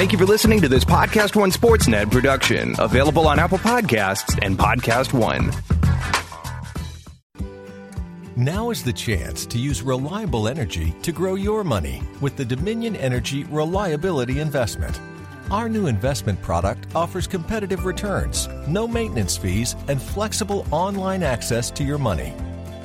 Thank you for listening to this Podcast One Sportsnet production, available on Apple Podcasts and Podcast One. Now is the chance to use reliable energy to grow your money with the Dominion Energy Reliability Investment. Our new investment product offers competitive returns, no maintenance fees, and flexible online access to your money.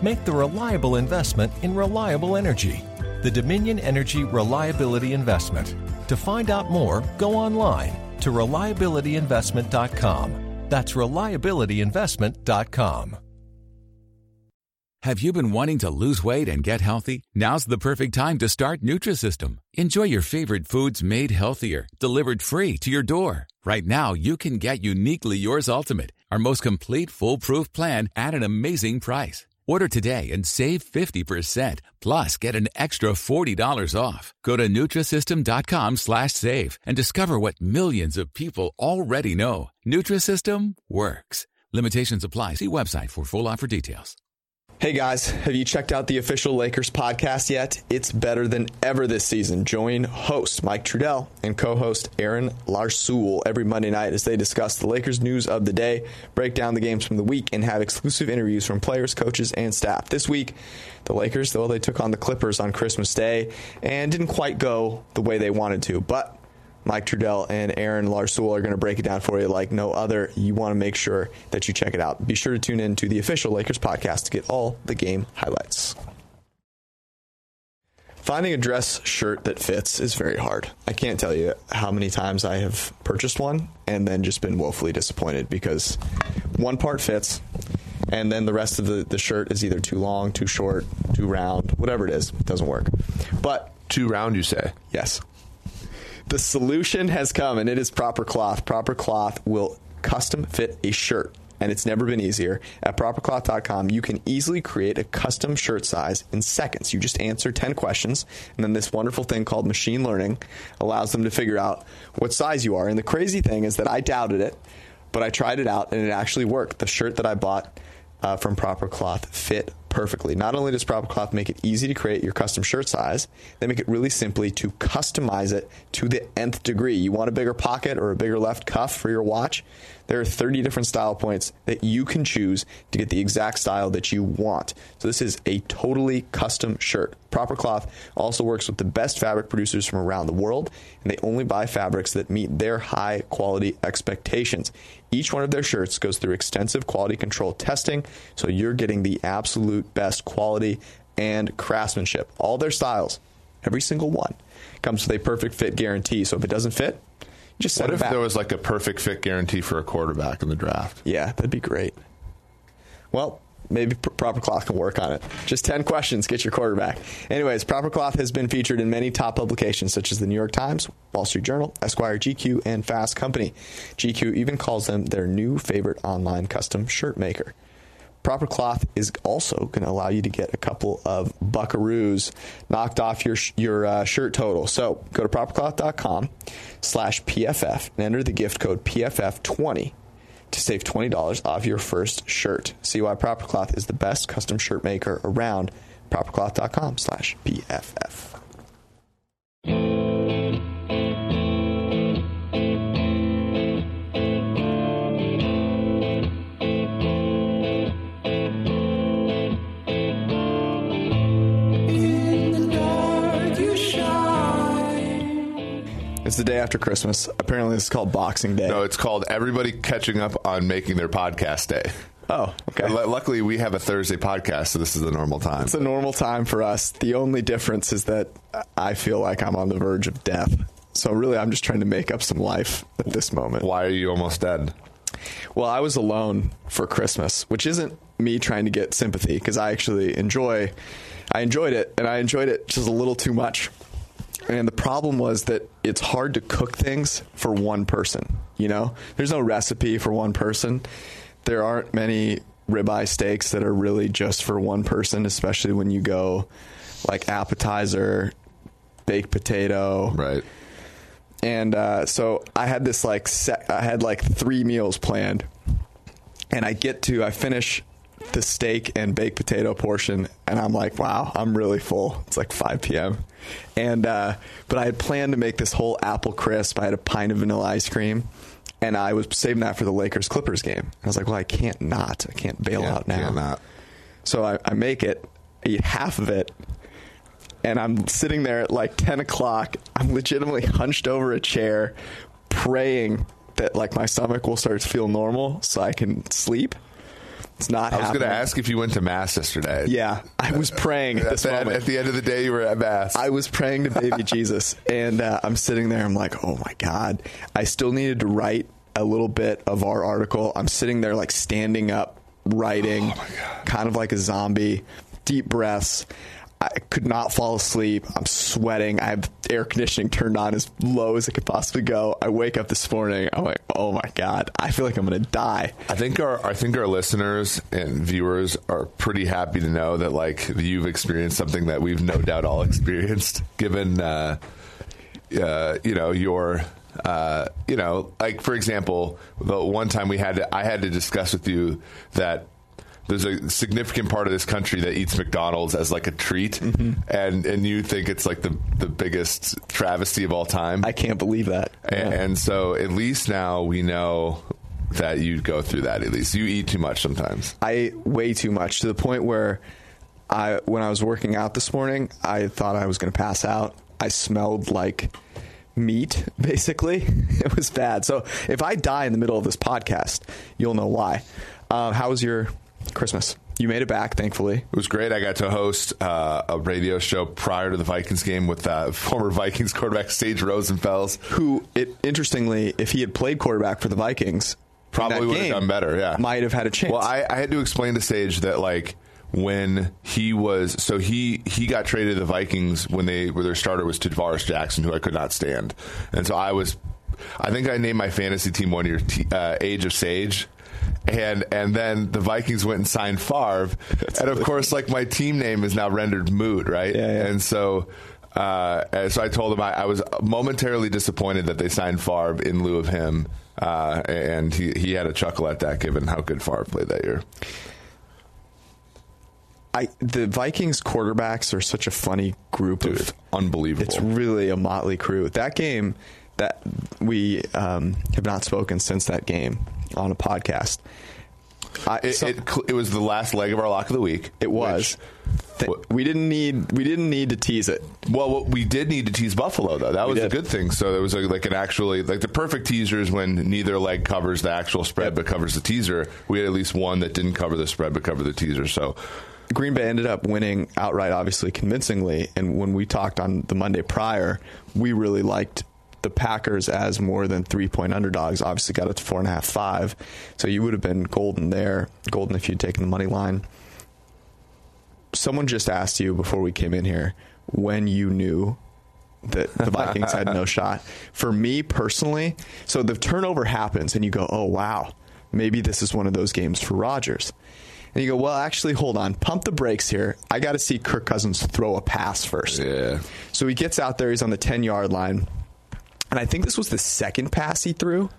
Make the reliable investment in reliable energy. The Dominion Energy Reliability Investment. To find out more, go online to reliabilityinvestment.com. That's reliabilityinvestment.com. Have you been wanting to lose weight and get healthy? Now's the perfect time to start Nutrisystem. Enjoy your favorite foods made healthier, delivered free to your door. Right now, you can get uniquely yours ultimate, our most complete foolproof plan at an amazing price. Order today and save 50%, plus get an extra $40 off. Go to Nutrisystem.com slash save and discover what millions of people already know. Nutrisystem works. Limitations apply. See website for full offer details. Hey guys, have you checked out the official Lakers podcast yet? It's better than ever this season. Join host Mike Trudell and co-host Aaron Larsoul every Monday night as they discuss the Lakers news of the day, break down the games from the week, and have exclusive interviews from players, coaches, and staff. This week, the Lakers, though they took on the Clippers on Christmas Day and didn't quite go the way they wanted to, but Mike Trudell and Aaron Larsoul are going to break it down for you like no other. You want to make sure that you check it out. Be sure to tune in to the official Lakers podcast to get all the game highlights. Finding a dress shirt that fits is very hard. I can't tell you how many times I have purchased one and then just been woefully disappointed because one part fits and then the rest of the, the shirt is either too long, too short, too round, whatever it is, it doesn't work. But too round, you say? Yes. The solution has come, and it is Proper Cloth. Proper Cloth will custom fit a shirt and it's never been easier. At propercloth.com, you can easily create a custom shirt size in seconds. You just answer 10 questions, and then this wonderful thing called machine learning allows them to figure out what size you are. And the crazy thing is that I doubted it, but I tried it out, and it actually worked. The shirt that I bought uh, from Proper Cloth fit perfectly. Not only does Proper Cloth make it easy to create your custom shirt size, they make it really simply to customize it to the nth degree. You want a bigger pocket or a bigger left cuff for your watch? There are 30 different style points that you can choose to get the exact style that you want. So this is a totally custom shirt. Proper Cloth also works with the best fabric producers from around the world, and they only buy fabrics that meet their high quality expectations. Each one of their shirts goes through extensive quality control testing, so you're getting the absolute best quality and craftsmanship. All their styles, every single one, comes with a perfect fit guarantee. So if it doesn't fit, just what if back. there was like a perfect fit guarantee for a quarterback in the draft? Yeah, that'd be great. Well, maybe Proper Cloth can work on it. Just 10 questions, get your quarterback. Anyways, Proper Cloth has been featured in many top publications such as the New York Times, Wall Street Journal, Esquire, GQ, and Fast Company. GQ even calls them their new favorite online custom shirt maker. Proper Cloth is also going to allow you to get a couple of buckaroos knocked off your your uh, shirt total. So go to propercloth.com slash PFF and enter the gift code PFF20 to save $20 off your first shirt. See why Proper Cloth is the best custom shirt maker around. Propercloth.com slash PFF. It's the day after Christmas. Apparently, it's called Boxing Day. No, it's called everybody catching up on making their podcast day. Oh, okay. L- luckily, we have a Thursday podcast, so this is the normal time. It's a normal time for us. The only difference is that I feel like I'm on the verge of death. So, really, I'm just trying to make up some life at this moment. Why are you almost dead? Well, I was alone for Christmas, which isn't me trying to get sympathy because I actually enjoy. I enjoyed it, and I enjoyed it just a little too much. And the problem was that it's hard to cook things for one person. You know, there's no recipe for one person. There aren't many ribeye steaks that are really just for one person, especially when you go like appetizer, baked potato, right? And uh, so I had this like set, I had like three meals planned, and I get to I finish the steak and baked potato portion, and I'm like, wow, I'm really full. It's like 5 p.m. And uh, but I had planned to make this whole apple crisp. I had a pint of vanilla ice cream, and I was saving that for the Lakers Clippers game. I was like, well, I can't not. I can't bail Yeah, out now. not. So I, I make it, I eat half of it, and I'm sitting there at like 10 o'clock. I'm legitimately hunched over a chair, praying that like my stomach will start to feel normal so I can sleep. It's not I was going to ask if you went to mass yesterday. Yeah, I was praying at At this the, moment. at the end of the day, you were at mass. I was praying to baby Jesus, and uh, I'm sitting there. I'm like, oh my god! I still needed to write a little bit of our article. I'm sitting there like standing up, writing, kind of like a zombie. Deep breaths. I could not fall asleep. I'm sweating. I have air conditioning turned on as low as it could possibly go. I wake up this morning. I'm like, oh my god! I feel like I'm gonna die. I think our I think our listeners and viewers are pretty happy to know that like you've experienced something that we've no doubt all experienced, given uh, uh, you know your uh, you know like for example the one time we had to, I had to discuss with you that there's a significant part of this country that eats McDonald's as like a treat, and and you think it's like the the biggest travesty of all time. I can't believe that. And, and so at least now we know that you go through that. At least you eat too much sometimes. I way too much to the point where I when I was working out this morning, I thought I was going to pass out. I smelled like meat basically. It was bad. So if I die in the middle of this podcast, you'll know why. Uh, how was your Christmas? You made it back, thankfully. It was great. I got to host uh, a radio show prior to the Vikings game with uh, former Vikings quarterback Sage Rosenfels. Who, it, interestingly, if he had played quarterback for the Vikings, Probably would have done better. Yeah, might have had a chance. Well, I, I had to explain to Sage that like when he was so he he got traded to the Vikings when they where their starter was Tarvaris Jackson, who I could not stand, and so I was. I think I named my fantasy team one year t- uh, Age of Sage. And and then the Vikings went and signed Favre, and of course, like my team name is now rendered moot, right? Yeah, yeah. And so, uh, and so I told him I, I was momentarily disappointed that they signed Favre in lieu of him, uh, and he he had a chuckle at that, given how good Favre played that year. I, the Vikings quarterbacks are such a funny group Dude, of unbelievable. It's really a motley crew. That game that we um, have not spoken since that game on a podcast. I, It, so- it, it was the last leg of our lock of the week. it was. which- Th- we didn't need we didn't need to tease it. well, what we did need to tease Buffalo though. That was a good thing. So there was like, like an actually like the perfect teaser is when neither leg covers the actual spread but covers the teaser. We had at least one that didn't cover the spread but covered the teaser. So Green Bay ended up winning outright, obviously convincingly. And when we talked on the Monday prior, we really liked the Packers as more than three point underdogs. Obviously, got it to four and a half, five. So you would have been golden there, golden if you'd taken the money line. Someone just asked you before we came in here when you knew that the Vikings had no shot. For me personally, so the turnover happens and you go, oh, wow, maybe this is one of those games for Rodgers. And you go, well, actually, hold on, pump the brakes here. I got to see Kirk Cousins throw a pass first. Yeah. So he gets out there, he's on the 10 yard line. And I think this was the second pass he threw,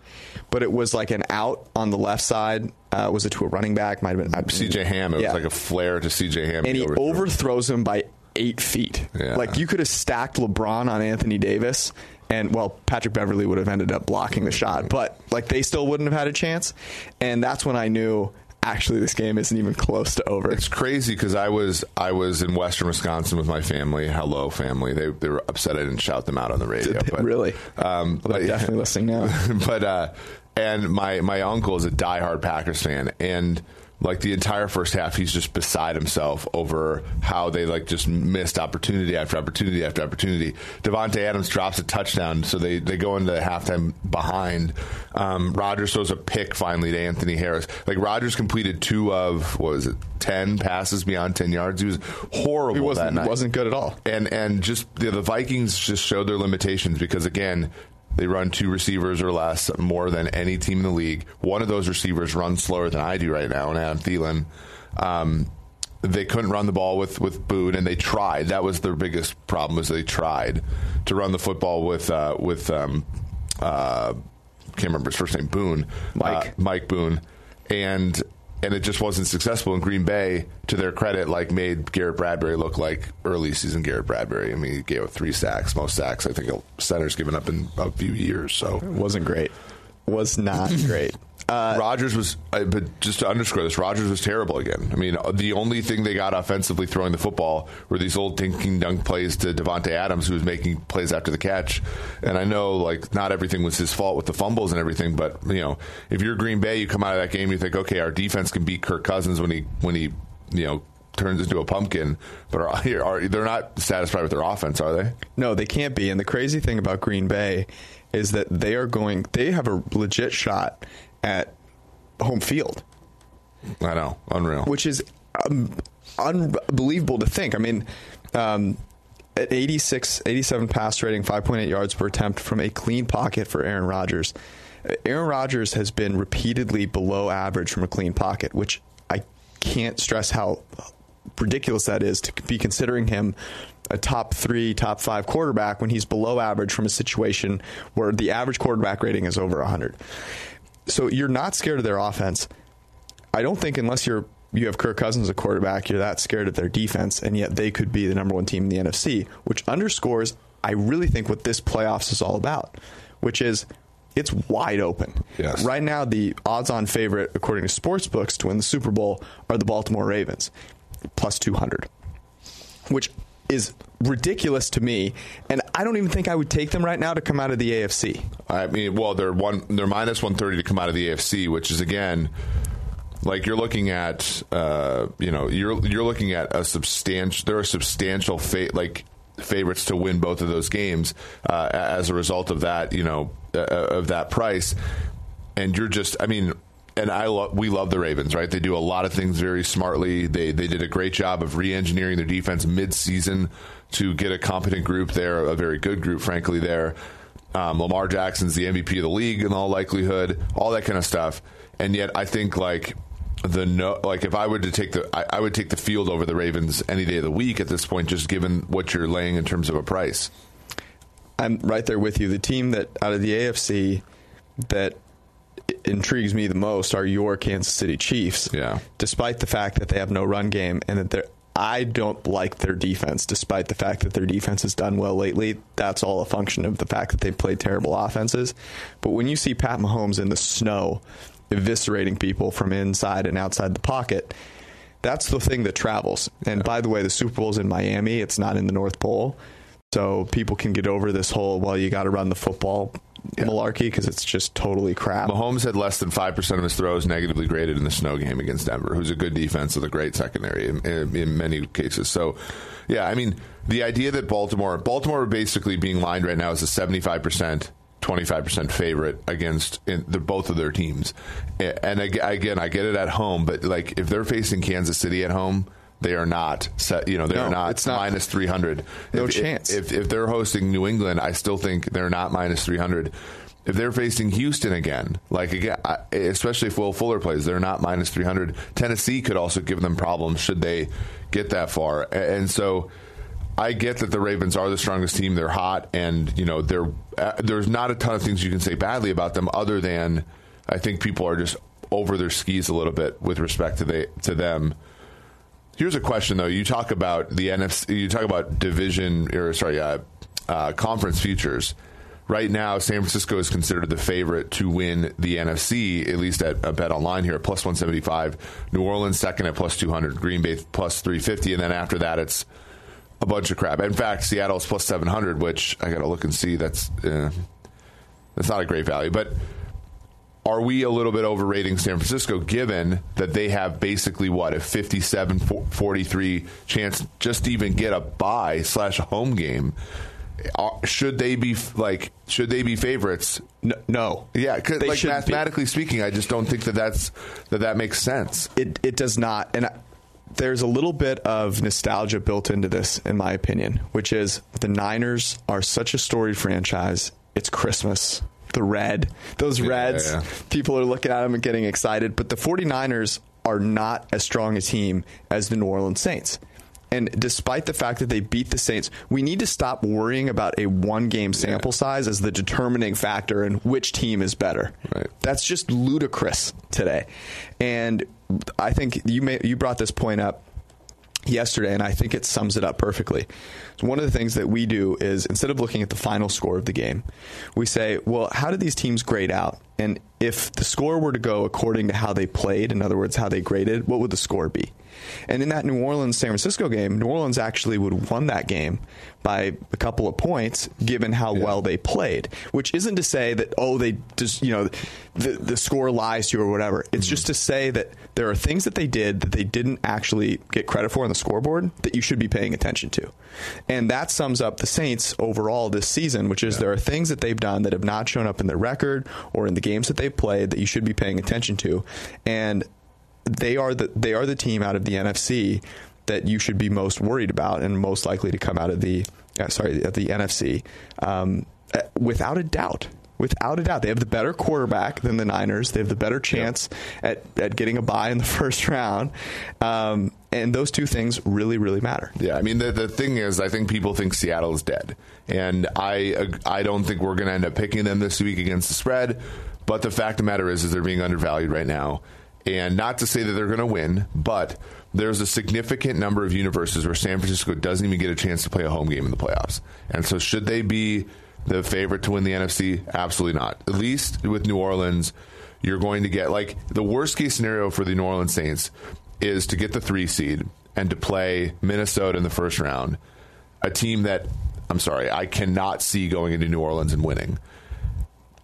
but it was like an out on the left side. Uh, was it to a running back? Might have been CJ Ham, it Yeah. was like a flare to CJ Ham. and he overthrew. overthrows him by eight feet. Yeah. Like you could have stacked LeBron on Anthony Davis, and well, Patrick Beverley would have ended up blocking the shot, but like they still wouldn't have had a chance. And that's when I knew actually this game isn't even close to over. It's crazy because I was I was in Western Wisconsin with my family. Hello, family. They they were upset I didn't shout them out on the radio. But, really? Um, Well, they're definitely listening now. but uh, and my my uncle is a diehard Packers fan, and like the entire first half, he's just beside himself over how they like just missed opportunity after opportunity after opportunity. Davante Adams drops a touchdown, so they they go into the halftime behind. Um, Rodgers throws a pick finally to Anthony Harris. Like Rodgers completed two of what was it ten passes beyond ten yards. He was horrible He wasn't night wasn't good at all. and and just the, the Vikings just showed their limitations because again they run two receivers or less more than any team in the league. One of those receivers runs slower than I do right now, and Adam Thielen. Um, they couldn't run the ball with with Boone, and they tried. That was their biggest problem. Was they tried to run the football with uh, with um, uh, can't remember his first name Boone, Mike. uh, Mike Boone, and and it just wasn't successful. in Green Bay, to their credit, like made Garrett Bradbury look like early season Garrett Bradbury. I mean, he gave up three sacks, most sacks I think a center's given up in a few years. So it wasn't great. Was not great. Uh, Rodgers was, uh, but just to underscore this, Rodgers was terrible again. I mean, the only thing they got offensively throwing the football were these old dinking dunk plays to Davante Adams, who was making plays after the catch. And I know, like, not everything was his fault with the fumbles and everything, but you know, if you're Green Bay, you come out of that game, you think, okay, our defense can beat Kirk Cousins when he when he you know turns into a pumpkin, but are, are, they're not satisfied with their offense, are they? No, they can't be. And the crazy thing about Green Bay is that they are going. They have a legit shot at home field. I know, unreal. Which is um, unbelievable to think. I mean, um, at 86, 87 pass rating, 5.8 yards per attempt from a clean pocket for Aaron Rodgers. Aaron Rodgers has been repeatedly below average from a clean pocket, which I can't stress how ridiculous that is to be considering him a top three, top five quarterback when he's below average from a situation where the average quarterback rating is over 100. So you're not scared of their offense. I don't think unless you're you have Kirk Cousins as a quarterback, you're that scared of their defense, and yet they could be the number one team in the NFC, which underscores I really think what this playoffs is all about, which is it's wide open. Yes. Right now, the odds-on favorite, according to sports books, to win the Super Bowl are the Baltimore Ravens, plus two hundred, which is ridiculous to me, and I don't even think I would take them right now to come out of the AFC. I mean, well, they're one, they're minus one thirty to come out of the AFC, which is again, like you're looking at, uh, you know, you're you're looking at a substantial. There are substantial fa- like favorites to win both of those games uh, as a result of that, you know, uh, of that price, and you're just, I mean, and I lo- we love the Ravens, right? They do a lot of things very smartly. They they did a great job of re-engineering their defense mid-season to get a competent group there, a very good group, frankly. There, um, Lamar Jackson's the MVP of the league in all likelihood, all that kind of stuff. And yet, I think like the no, like if I were to take the, I, I would take the field over the Ravens any day of the week at this point, just given what you're laying in terms of a price. I'm right there with you. The team that out of the AFC that intrigues me the most are your Kansas City Chiefs. Yeah. Despite the fact that they have no run game and that they're I don't like their defense, despite the fact that their defense has done well lately. That's all a function of the fact that they've played terrible offenses. But when you see Pat Mahomes in the snow eviscerating people from inside and outside the pocket, that's the thing that travels. And by the way, the Super Bowl's in Miami, it's not in the North Pole. So people can get over this whole, well, you got to run the football yeah. malarkey because it's just totally crap. Mahomes had less than 5% of his throws negatively graded in the snow game against Denver, who's a good defense with a great secondary in, in, in many cases. So, yeah, I mean, the idea that Baltimore, Baltimore basically being lined right now as a 75%. 25% favorite against the, both of their teams. And again, I get it at home, but like if they're facing Kansas City at home, they are not set. You know, they're no, not, it's not minus three hundred. No if, chance. If, if they're hosting New England, I still think they're not minus three hundred. If they're facing Houston again, like again, especially if Will Fuller plays, they're not minus three hundred. Tennessee could also give them problems should they get that far, and so. I get that the Ravens are the strongest team. They're hot, and you know, they're, uh, there's not a ton of things you can say badly about them, other than I think people are just over their skis a little bit with respect to they to them. Here's a question though. You talk about the NFC. You talk about division or sorry, uh, uh, conference futures. Right now, San Francisco is considered the favorite to win the NFC, at least at a bet online here plus 175. New Orleans second at plus 200. Green Bay plus 350. And then after that, it's a bunch of crap. In fact, Seattle's plus 700, which I got to look and see. That's, uh, that's not a great value. But are we a little bit overrating San Francisco given that they have basically what a 57 43 chance just to even get a buy slash a home game? Should they be like should they be favorites? No, yeah cause like mathematically be. speaking i just don't think that that's that that makes sense. It it does not. And I, there's a little bit of nostalgia built into this in my opinion which is the niners are such a storied franchise. It's christmas the red. Those reds, yeah, yeah. people are looking at them and getting excited. But the 49ers are not as strong a team as the New Orleans Saints. And despite the fact that they beat the Saints, we need to stop worrying about a one game sample yeah. size as the determining factor in which team is better. Right. That's just ludicrous today. And I think you may, you brought this point up yesterday, and I think it sums it up perfectly. So one of the things that we do is instead of looking at the final score of the game, we say, well, how did these teams grade out? And if the score were to go according to how they played, in other words, how they graded, what would the score be? And in that New Orleans San Francisco game, New Orleans actually would have won that game by a couple of points given how yeah. well they played, which isn't to say that, oh, they just, you know, the, the score lies to you or whatever. It's mm-hmm. just to say that there are things that they did that they didn't actually get credit for on the scoreboard that you should be paying attention to. And that sums up the Saints overall this season, which is yeah. there are things that they've done that have not shown up in their record or in the games that they've played that you should be paying attention to. And they are the they are the team out of the NFC that you should be most worried about and most likely to come out of the uh, sorry at the NFC um, uh, without a doubt. Without a doubt, they have the better quarterback than the Niners. They have the better chance yep. at, at getting a bye in the first round. Um, and those two things really, really matter. Yeah, I mean, the, the thing is, I think people think Seattle is dead. And I, uh, I don't think we're going to end up picking them this week against the spread. But the fact of the matter is, is they're being undervalued right now. And not to say that they're going to win, but there's a significant number of universes where San Francisco doesn't even get a chance to play a home game in the playoffs. And so, should they be the favorite to win the NFC? Absolutely not. At least with New Orleans, you're going to get like the worst case scenario for the New Orleans Saints is to get the three seed and to play Minnesota in the first round, a team that I'm sorry, I cannot see going into New Orleans and winning.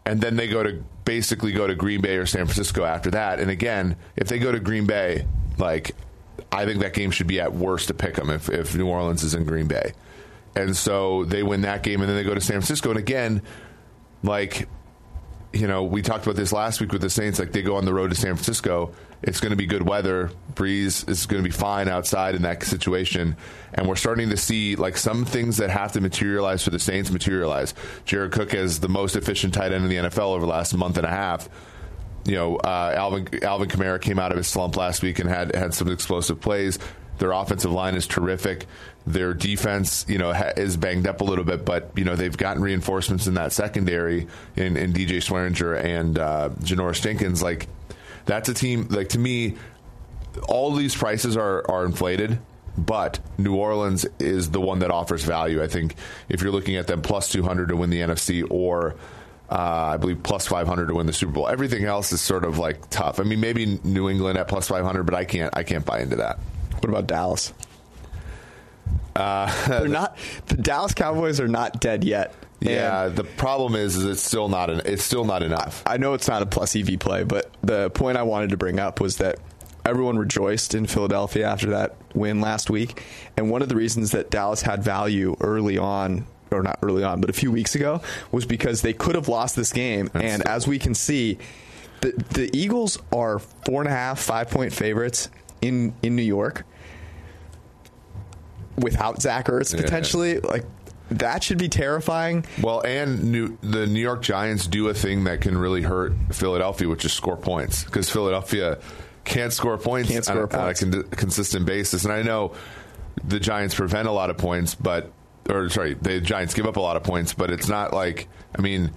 And then they go to basically go to Green Bay or San Francisco after that. And again, if they go to Green Bay, like I think that game should be at worst to pick them if, if New Orleans is in Green Bay. And so they win that game and then they go to San Francisco. And again, like, you know, we talked about this last week with the Saints. Like, they go on the road to San Francisco. It's going to be good weather. Brees is going to be fine outside in that situation. And we're starting to see, like, some things that have to materialize for the Saints materialize. Jared Cook is the most efficient tight end in the NFL over the last month and a half you know, uh, Alvin Alvin Kamara came out of his slump last week and had had some explosive plays. Their offensive line is terrific. Their defense, you know, ha- is banged up a little bit, but you know they've gotten reinforcements in that secondary in, in DJ Swearinger and uh, Janoris Jenkins. Like that's a team. Like to me, all these prices are are inflated but New Orleans is the one that offers value. I think if you're looking at them plus 200 to win the NFC or uh, I believe plus 500 to win the Super Bowl. Everything else is sort of like tough. I mean, maybe New England at plus 500, but I can't. I can't buy into that. What about Dallas? Uh, They're not. The Dallas Cowboys are not dead yet. Yeah, the problem is, is it's still not an, it's still not enough. I know it's not a plus EV play, but the point I wanted to bring up was that everyone rejoiced in Philadelphia after that win last week, and one of the reasons that Dallas had value early on or not early on, but a few weeks ago, was because they could have lost this game. That's and as we can see, the the Eagles are four and a half, five point favorites in in New York without Zach Ertz potentially. Yeah. Like that should be terrifying. Well, and New, the New York Giants do a thing that can really hurt Philadelphia, which is score points because Philadelphia can't score points, can't score on, points. on a con- consistent basis. And I know the Giants prevent a lot of points, but or sorry, the Giants give up a lot of points, but it's not like I mean,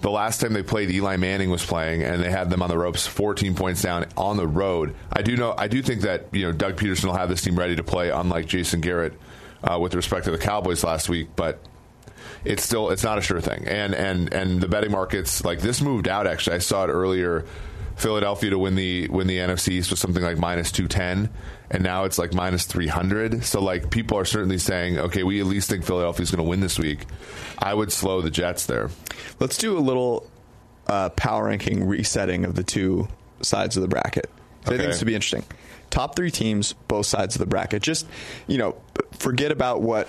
the last time they played, Eli Manning was playing, and they had them on the ropes, 14 points down on the road. I do know, I do think that you know Doug Pederson will have this team ready to play, unlike Jason Garrett uh, with respect to the Cowboys last week, but. It's still it's not a sure thing, and and and the betting markets like this moved out. Actually, I saw it earlier Philadelphia to win the win the NFC East was something like minus two ten, and now it's like minus three hundred. So like people are certainly saying, okay, we at least think Philadelphia's going to win this week. I would slow the Jets there. Let's do a little uh, power ranking resetting of the two sides of the bracket. Okay. I think this to be interesting. Top three teams, both sides of the bracket. Just you know, forget about what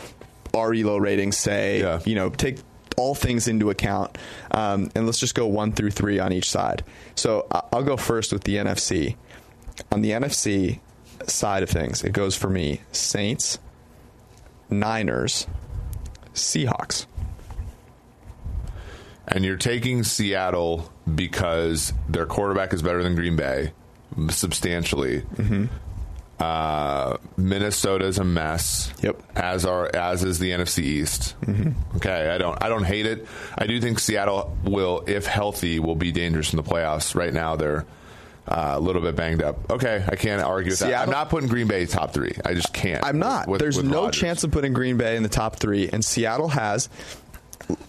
our Elo ratings say. Yeah. You know, take all things into account. Um, and let's just go one through three on each side. So I'll go first with the NFC. On the NFC side of things, it goes for me Saints, Niners, Seahawks. And you're taking Seattle because their quarterback is better than Green Bay substantially. Mm-hmm. Uh, Minnesota's a mess. Yep. As are as is the NFC East. Mm-hmm. Okay, I don't I don't hate it. I do think Seattle will, if healthy, will be dangerous in the playoffs. Right now, they're uh, a little bit banged up. Okay, I can't argue with that. Seattle- I'm not putting Green Bay top three. I just can't. I'm not. with- There's with no Rodgers. chance of putting Green Bay in the top three, and Seattle has.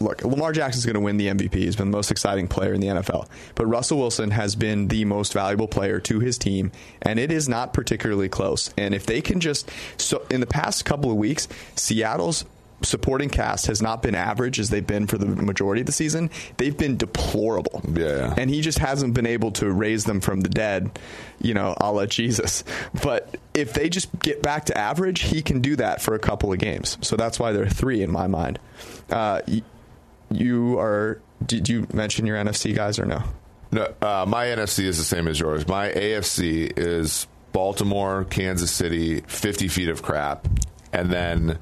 Look, Lamar Jackson's going to win the MVP. He's been the most exciting player in the NFL. But Russell Wilson has been the most valuable player to his team, and it is not particularly close. And if they can just. So, in the past couple of weeks, Seattle's supporting cast has not been average as they've been for the majority of the season. They've been deplorable. Yeah. And he just hasn't been able to raise them from the dead, you know, a la Jesus. But if they just get back to average, he can do that for a couple of games. So that's why they're three in my mind. Uh, you are. Did you mention your NFC guys or no? No, uh, my NFC is the same as yours. My AFC is Baltimore, Kansas City, 50 feet of crap, and then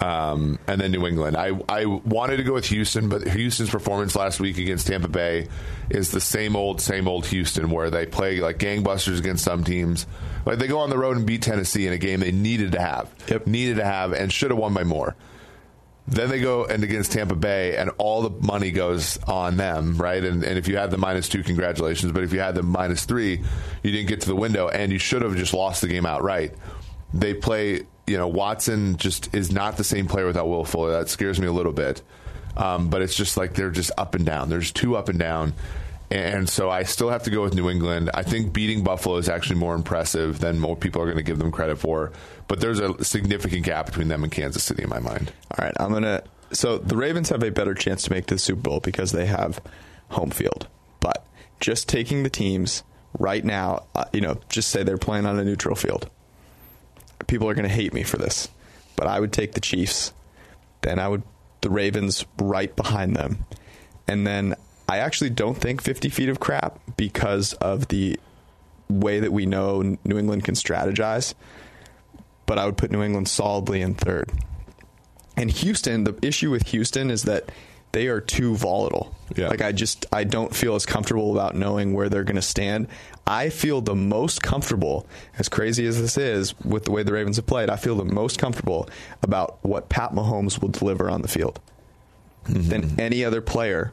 um, and then New England. I, I wanted to go with Houston, but Houston's performance last week against Tampa Bay is the same old, same old Houston, where they play like gangbusters against some teams. Like they go on the road and beat Tennessee in a game they needed to have, Yep. needed to have, and should have won by more. Then they go and against Tampa Bay, and all the money goes on them, right? And, and if you had the minus two, congratulations. But if you had the minus three, you didn't get to the window, and you should have just lost the game outright. They play, you know, Watson just is not the same player without Will Fuller. That scares me a little bit. Um, but it's just like they're just up and down. There's two up and down. And so I still have to go with New England. I think beating Buffalo is actually more impressive than more people are going to give them credit for. But there's a significant gap between them and Kansas City in my mind. All right, I'm gonna. So the Ravens have a better chance to make the Super Bowl because they have home field. But just taking the teams right now, uh, you know, just say they're playing on a neutral field. People are going to hate me for this, but I would take the Chiefs. Then I would the Ravens right behind them, and then I actually don't think 50 feet of crap because of the way that we know New England can strategize. But I would put New England solidly in third. And Houston, the issue with Houston is that they are too volatile. Yeah. Like I just I don't feel as comfortable about knowing where they're going to stand. I feel the most comfortable, as crazy as this is, with the way the Ravens have played. I feel the most comfortable about what Pat Mahomes will deliver on the field than mm-hmm. any other player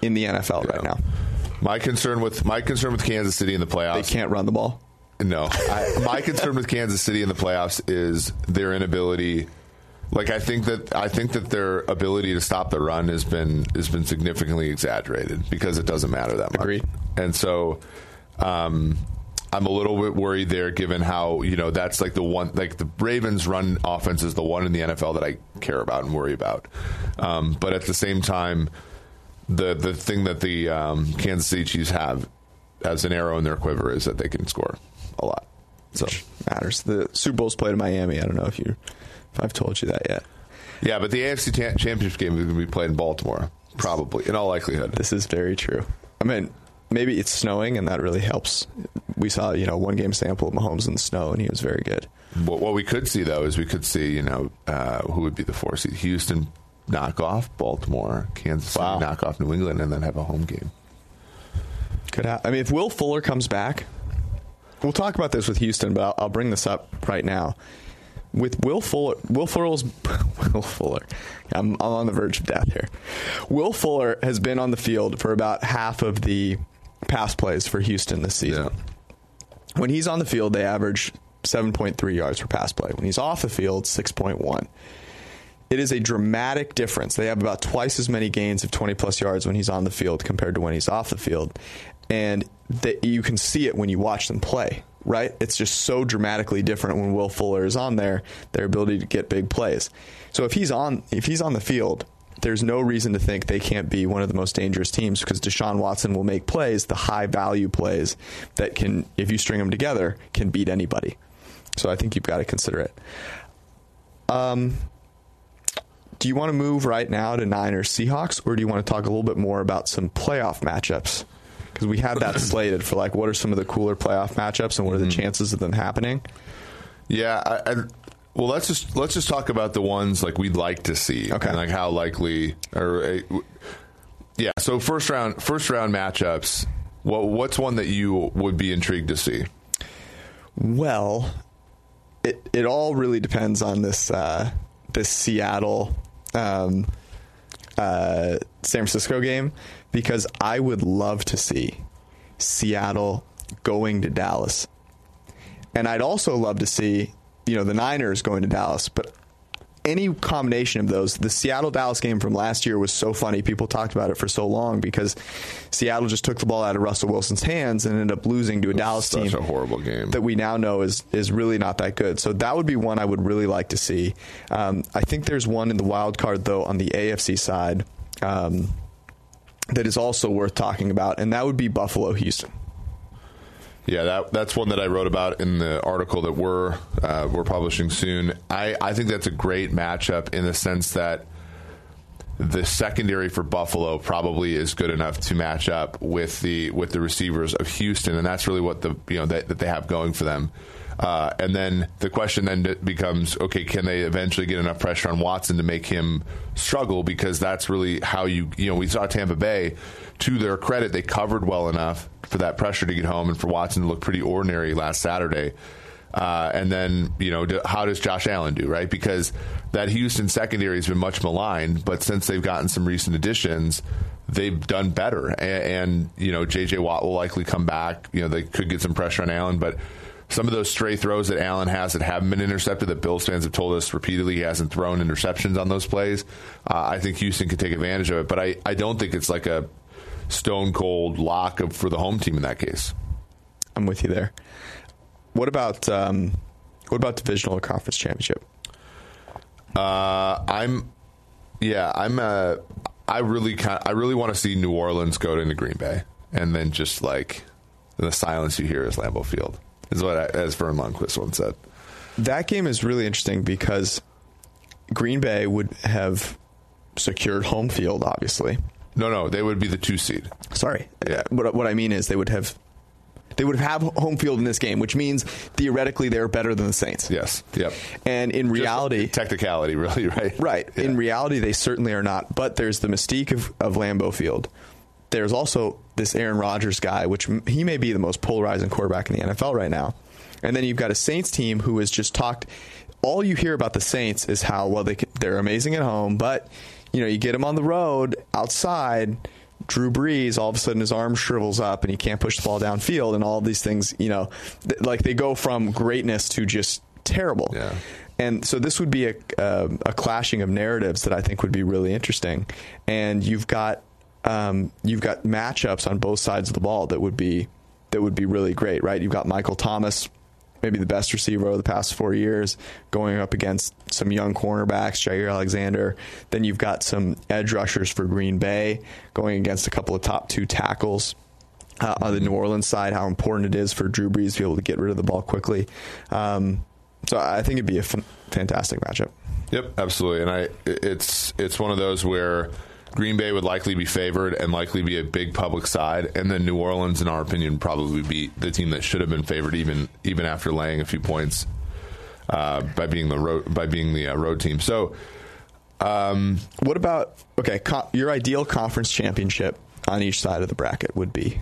in the NFL right now. My concern with my concern with Kansas City in the playoffs, They can't run the ball. No, I, my concern with Kansas City in the playoffs is their inability. Like I think that I think that their ability to stop the run has been has been significantly exaggerated because it doesn't matter that much. Agreed. And so, um, I'm a little bit worried there, given how you know that's like the one like the Ravens' run offense is the one in the NFL that I care about and worry about. Um, but at the same time, the the thing that the um, Kansas City Chiefs have as an arrow in their quiver is that they can score a lot. So Matters. The Super Bowl's played in Miami. I don't know if you if I've told you that yet. yeah, but the AFC Championship game is going to be played in Baltimore, probably in all likelihood. This is very true. I mean, maybe it's snowing and that really helps. We saw, you know, one game sample of Mahomes in the snow and he was very good. What, what we could see though is we could see you know uh, who would be the four seed: Houston knock off Baltimore, Kansas City Wow. knock off New England, and then have a home game. Could ha- I mean, if Will Fuller comes back, we'll talk about this with Houston, but I'll, I'll bring this up right now. With Will Fuller, Will Fuller's Will Fuller, I'm, I'm on the verge of death here. Will Fuller has been on the field for about half of the pass plays for Houston this season. Yeah. When he's on the field, they average 7.3 yards per pass play. When he's off the field, 6.1. It is a dramatic difference. They have about twice as many gains of 20 plus yards when he's on the field compared to when he's off the field. And that you can see it when you watch them play, right? It's just so dramatically different when Will Fuller is on there, their ability to get big plays. So if he's on if he's on the field, there's no reason to think they can't be one of the most dangerous teams because Deshaun Watson will make plays, the high value plays that can, if you string them together, can beat anybody. So I think you've got to consider it. Um, do you want to move right now to Niners Seahawks, or do you want to talk a little bit more about some playoff matchups? Because we had that slated for like what are some of the cooler playoff matchups and what are the chances of them happening? Yeah, I, I, well, let's just let's just talk about the ones like we'd like to see, Okay. and like how likely or uh, yeah. So first round first round matchups. What what's one that you would be intrigued to see? Well, it it all really depends on this uh, this Seattle um, uh, San Francisco game because I would love to see Seattle going to Dallas, and I'd also love to see you know the Niners going to Dallas, but any combination of those. The Seattle Dallas game from last year was so funny. People talked about it for so long because Seattle just took the ball out of Russell Wilson's hands and ended up losing to a Dallas team. such a horrible game. that we now know is is really not that good. So that would be one I would really like to see. Um, I think there's one in the wild card though on the AFC side um, that is also worth talking about, and that would be Buffalo Houston. Yeah, that that's one that I wrote about in the article that we're uh, we're publishing soon. I, I think that's a great matchup in the sense that the secondary for Buffalo probably is good enough to match up with the with the receivers of Houston, and that's really what the you know that, that they have going for them. Uh, and then the question then becomes, okay, can they eventually get enough pressure on Watson to make him struggle? Because that's really how you you know we saw Tampa Bay. To their credit, they covered well enough for that pressure to get home, and for Watson to look pretty ordinary last Saturday. Uh, and then, you know, how does Josh Allen do, right? Because that Houston secondary has been much maligned, but since they've gotten some recent additions, they've done better. And, and, you know, J.J. Watt will likely come back. You know, they could get some pressure on Allen, but some of those stray throws that Allen has that haven't been intercepted, that Bills fans have told us repeatedly he hasn't thrown interceptions on those plays, uh, I think Houston could take advantage of it. But I, I don't think it's like a stone cold lock of, for the home team in that case. I'm with you there. What about um, what about divisional or conference championship? Uh, I'm, yeah, I'm. Uh, I really kind. I really want to see New Orleans go into Green Bay, and then just like the silence you hear is Lambeau Field, is what I, as Verne Lundquist once said. That game is really interesting because Green Bay would have secured home field, obviously. No, no, they would be the two seed. Sorry. Yeah. Uh, what, what I mean is they would have they would have home field in this game, which means theoretically they're better than the Saints. Yes. Yep. And in reality, Just technicality, really, right? right. Yeah. In reality, they certainly are not. But there's the mystique of, of Lambeau Field. There's also this Aaron Rodgers guy, which he may be the most polarizing quarterback in the NFL right now. And then you've got a Saints team who has just talked. All you hear about the Saints is how well they they're amazing at home, but you know you get them on the road outside. Drew Brees, all of a sudden his arm shrivels up and he can't push the ball downfield, and all these things, you know, th- like they go from greatness to just terrible. Yeah. And so this would be a, a, a clashing of narratives that I think would be really interesting. And you've got um, you've got matchups on both sides of the ball that would be that would be really great, right? You've got Michael Thomas, maybe the best receiver over the past four years, going up against some young cornerbacks, Jaire Alexander. Then you've got some edge rushers for Green Bay going against a couple of top two tackles. Uh, on the New Orleans side, how important it is for Drew Brees to be able to get rid of the ball quickly. Um, so I think it'd be a f- fantastic matchup. Yep, absolutely. And I, it's it's one of those where Green Bay would likely be favored and likely be a big public side, and then New Orleans, in our opinion, probably be the team that should have been favored even even after laying a few points uh, by being the road by being the uh, road team. So What about okay? Co- your ideal conference championship on each side of the bracket would be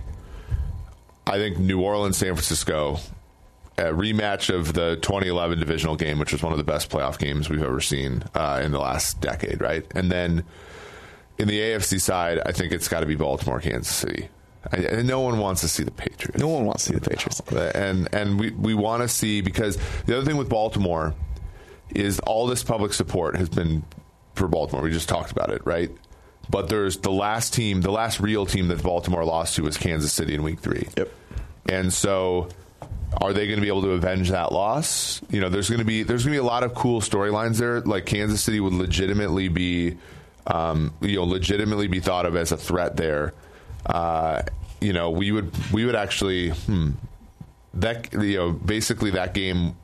I think New Orleans, San Francisco, a rematch of the 2011 divisional game, which was one of the best playoff games we've ever seen uh, in the last decade, right? And then in the AFC side, I think it's got to be Baltimore, Kansas City. I, and no one wants to see the Patriots. no one wants to see the Patriots. and and we we want to see because the other thing with Baltimore is all this public support has been for Baltimore. We just talked about it, right? But there's the last team, the last real team that Baltimore lost to was Kansas City in Week Three. Yep. And so, are they going to be able to avenge that loss? You know, there's going to be there's going to be a lot of cool storylines there. Like Kansas City would legitimately be, um, you know, legitimately be thought of as a threat there. Uh, you know, we would we would actually hmm, that you know basically that game.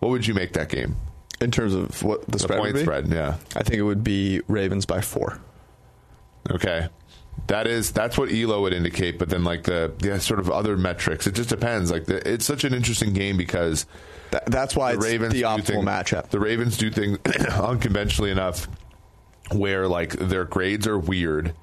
What would you make that game? In terms of what the, The spread point spread, yeah. I think it would be Ravens by four. Okay. That is that's what Elo would indicate, but then like the yeah, sort of other metrics, it just depends. Like the, it's such an interesting game because That, that's why the it's Ravens the optimal things- matchup. The Ravens do things unconventionally enough, where like their grades are weird,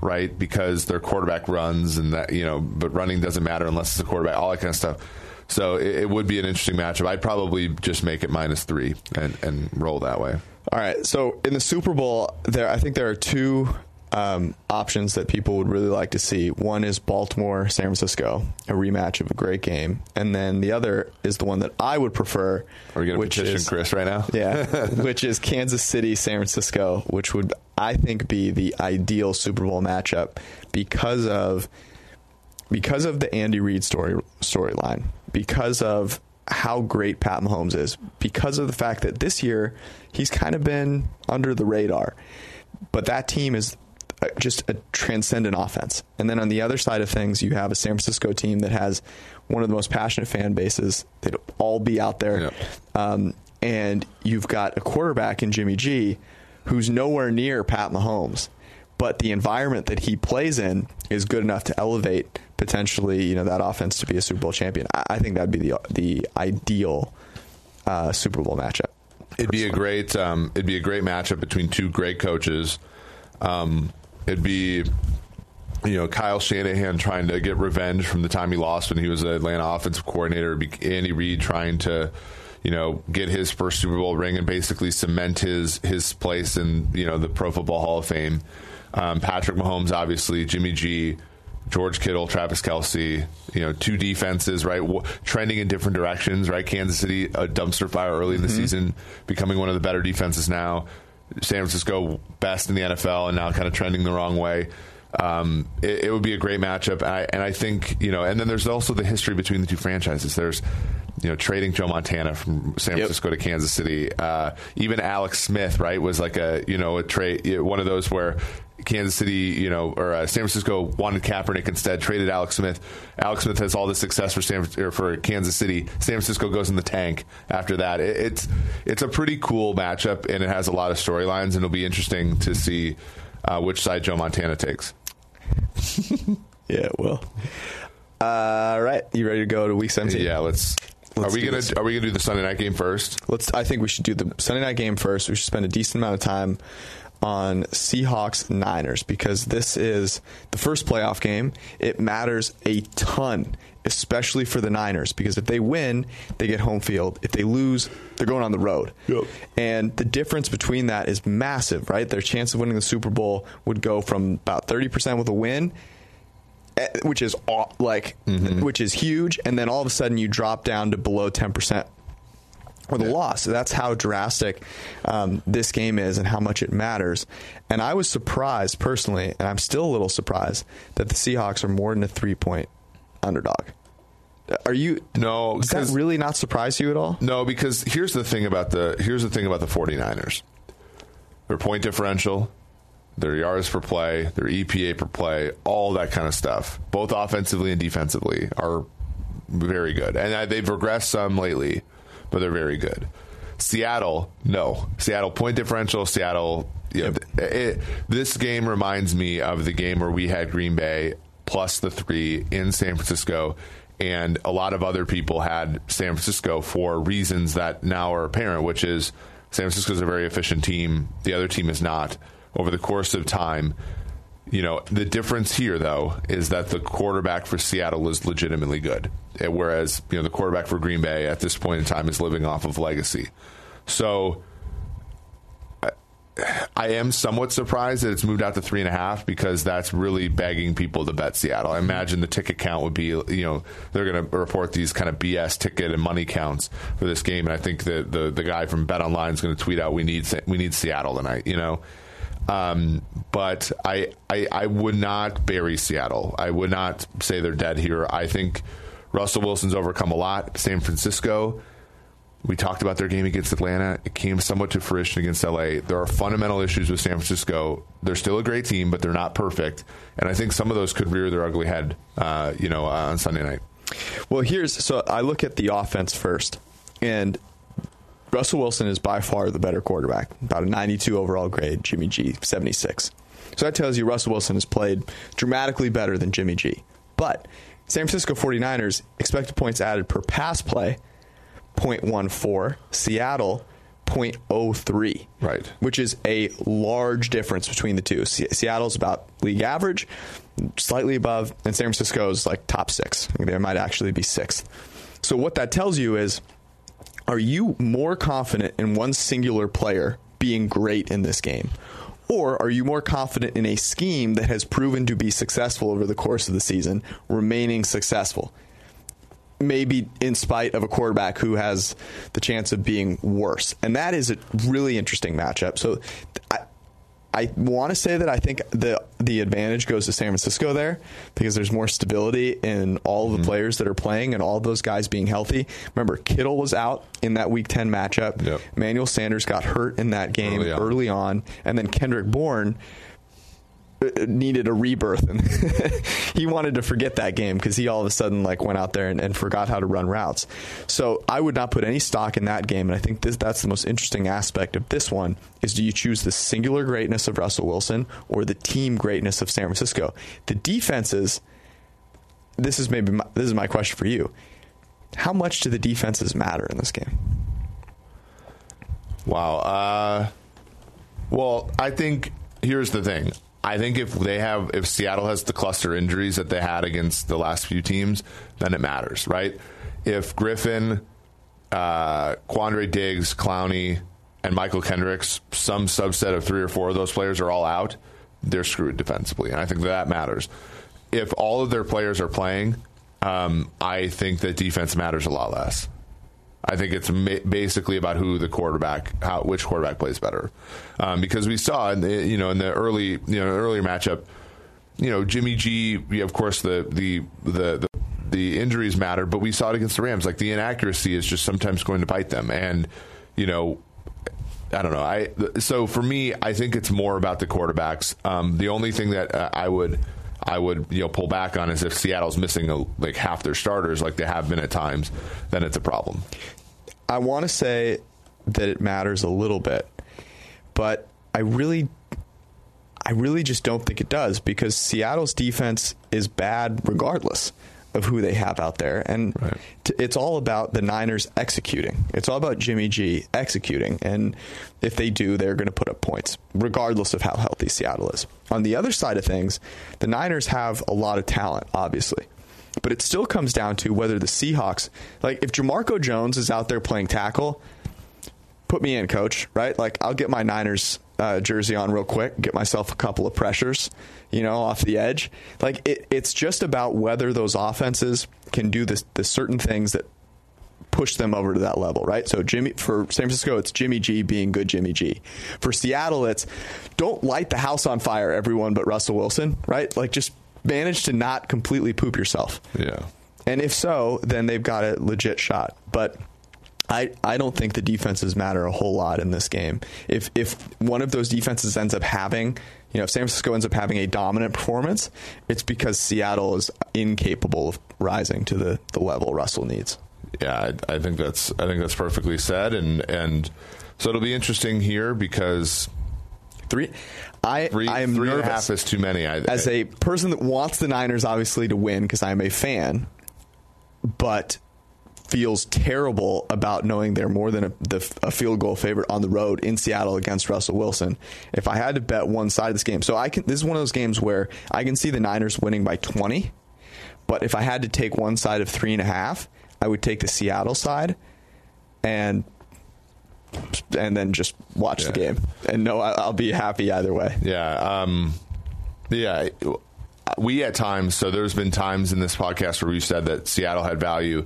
right? Because their quarterback runs and that, you know, but running doesn't matter unless it's a quarterback, all that kind of stuff. So it, it would be an interesting matchup. I'd probably just make it minus three and, and roll that way. All right. So in the Super Bowl, there I think there are two um, options that people would really like to see. One is Baltimore, San Francisco, a rematch of a great game, and then the other is the one that I would prefer. Are we going to petition is, Chris right now? Yeah, which is Kansas City, San Francisco, which would I think be the ideal Super Bowl matchup because of because of the Andy Reid story storyline, because of how great Pat Mahomes is, because of the fact that this year he's kind of been under the radar, but that team is just a transcendent offense. And then on the other side of things, you have a San Francisco team that has one of the most passionate fan bases. They'd all be out there. Yep. Um, and you've got a quarterback in Jimmy G who's nowhere near Pat Mahomes, but the environment that he plays in is good enough to elevate potentially, you know, that offense to be a Super Bowl champion. I, I think that'd be the the ideal uh, Super Bowl matchup. It'd be a great um, it'd be a great matchup between two great coaches. Um, it'd be you know Kyle Shanahan trying to get revenge from the time he lost when he was the Atlanta offensive coordinator. Andy Reid trying to you know get his first Super Bowl ring and basically cement his his place in you know the Pro Football Hall of Fame. Um, Patrick Mahomes, obviously, Jimmy G. George Kittle, Travis Kelce, you know, two defenses, right, w- trending in different directions, right? Kansas City, a dumpster fire early in the mm-hmm. season, becoming one of the better defenses now. San Francisco best in the NFL and now kind of trending the wrong way. Um, it, it, would be a great matchup, and I, and I, think you know. And then there's also the history between the two franchises. There's you know trading Joe Montana from San Francisco yep. to Kansas City. Uh, even Alex Smith, right, was like a you know a trade one of those where Kansas City, you know, or uh, San Francisco wanted Kaepernick instead, traded Alex Smith. Alex Smith has all the success for San for Kansas City. San Francisco goes in the tank after that. It, it's it's a pretty cool matchup, and it has a lot of storylines, and it'll be interesting to see uh, which side Joe Montana takes. yeah, well, all right, you ready to go to Week 17? Yeah, let's. Let's are we gonna this. Are we gonna do the Sunday night game first? Let's. I think we should do the Sunday night game first. We should spend a decent amount of time on Seahawks Niners because this is the first playoff game. It matters a ton, especially for the Niners, because if they win, they get home field. If they lose, they're going on the road. Yep. And the difference between that is massive, right? Their chance of winning the Super Bowl would go from about 30% with a win eh, which is like mm-hmm. which is huge and then all of a sudden you drop down to below 10% or the yeah. loss. That's how drastic um, this game is and how much it matters. And I was surprised personally, and I'm still a little surprised that the Seahawks are more than a three point underdog. Are you no? Does that really not surprise you at all? No, because here's the thing about the here's the thing about the 49ers. Their point differential, their yards per play, their EPA per play, all that kind of stuff, both offensively and defensively, are very good, and uh, they've regressed some lately but they're very good. Seattle, no. Seattle point differential. Seattle. You know, yep. it, this game reminds me of the game where we had Green Bay plus the three in San Francisco, and a lot of other people had San Francisco for reasons that now are apparent, which is San Francisco is a very efficient team. The other team is not. Over the course of time, you know, the difference here, though, is that the quarterback for Seattle is legitimately good, whereas you know the quarterback for Green Bay at this point in time is living off of legacy. So, I am somewhat surprised that it's moved out to three and a half because that's really begging people to bet Seattle. I imagine the ticket count would be, you know, they're going to report these kind of BS ticket and money counts for this game, and I think that the the guy from Bet Online is going to tweet out, "We need we need Seattle tonight," you know. Um, but I, I, I would not bury Seattle. I would not say they're dead here. I think Russell Wilson's overcome a lot. San Francisco, we talked about their game against Atlanta. It came somewhat to fruition against LA. There are fundamental issues with San Francisco. They're still a great team, but they're not perfect. And I think some of those could rear their ugly head, uh, you know, uh, on Sunday night. Well, here's so I look at the offense first, and Russell Wilson is by far the better quarterback, about a 92 overall grade, Jimmy G, 76. So that tells you Russell Wilson has played dramatically better than Jimmy G. But San Francisco 49ers expected points added per pass play 0.14, Seattle 0.03. Right. Which is a large difference between the two. Se- Seattle's about league average, slightly above, and San Francisco's like top six. They might actually be sixth. So what that tells you is are you more confident in one singular player being great in this game? Or are you more confident in a scheme that has proven to be successful over the course of the season, remaining successful? Maybe in spite of a quarterback who has the chance of being worse. And that is a really interesting matchup. So I, I want to say that I think the the advantage goes to San Francisco there because there's more stability in all the mm-hmm. players that are playing and all those guys being healthy. Remember, Kittle was out in that Week 10 matchup. Yep. Manuel Sanders got hurt in that game early on, early on and then Kendrick Bourne needed a rebirth. And he wanted to forget that game because he all of a sudden like went out there and, and, forgot how to run routes. So i would not put any stock in that game. And i think this, that's the most interesting aspect of this one is do you choose the singular greatness of russell wilson or the team greatness of san francisco? The defenses this is maybe my, this is my question for you. How much do the defenses matter in this game? Wow uh, well i think here's the thing I think if they have, if Seattle has the cluster injuries that they had against the last few teams, then it matters, right? If Griffin, uh, Quandre Diggs, Clowney, and Mychal Kendricks, some subset of three or four of those players are all out, they're screwed defensively. And I think that, matters. If all of their players are playing, um, I think that defense matters a lot less. I think it's basically about who the quarterback, how which quarterback plays better, um, because we saw in the, you know in the early you know earlier matchup, you know Jimmy G, of course the the the, the the injuries matter, but we saw it against the Rams. Like the inaccuracy is just sometimes going to bite them, and you know I don't know. I so for me, I think it's more about the quarterbacks. Um, the only thing that uh, I would I would you know pull back on is if Seattle's missing a, like half their starters, like they have been at times, then it's a problem. I want to say that it matters a little bit, but I really I really just don't think it does because Seattle's defense is bad regardless of who they have out there. And right. t- it's all about the Niners executing. It's all about Jimmy G executing. And if they do, they're going to put up points, regardless of how healthy Seattle is. On the other side of things, the Niners have a lot of talent, obviously. But it still comes down to whether the Seahawks, like if Jamarco Jones is out there playing tackle, put me in, coach, right? Like I'll get my Niners uh, jersey on real quick, get myself a couple of pressures, you know, off the edge. Like it, it's just about whether those offenses can do the certain things that push them over to that level, right? So Jimmy for San Francisco, it's Jimmy G being good Jimmy G. For Seattle, it's don't light the house on fire, everyone but Russell Wilson, right? Like just manage to not completely poop yourself. Yeah. And if so, then they've got a legit shot. But I, I don't think the defenses matter a whole lot in this game. If if one of those defenses ends up having, you know, if San Francisco ends up having a dominant performance, it's because Seattle is incapable of rising to the, the level Russell needs. Yeah, I, I think that's I think that's perfectly said, and and so it'll be interesting here because three. I three, I am three nervous. and a half is too many. I, as a person that wants the Niners obviously to win because I am a fan, but feels terrible about knowing they're more than a, the, a, field goal favorite on the road in Seattle against Russell Wilson. If I had to bet one side of this game, so I can. This is one of those games where I can see the Niners winning by twenty, but if I had to take one side of three and a half, I would take the Seattle side, and and then just watch yeah. the game and know I'll be happy either way. Yeah. Um, yeah. We at times, so there's been times in this podcast where we said that Seattle had value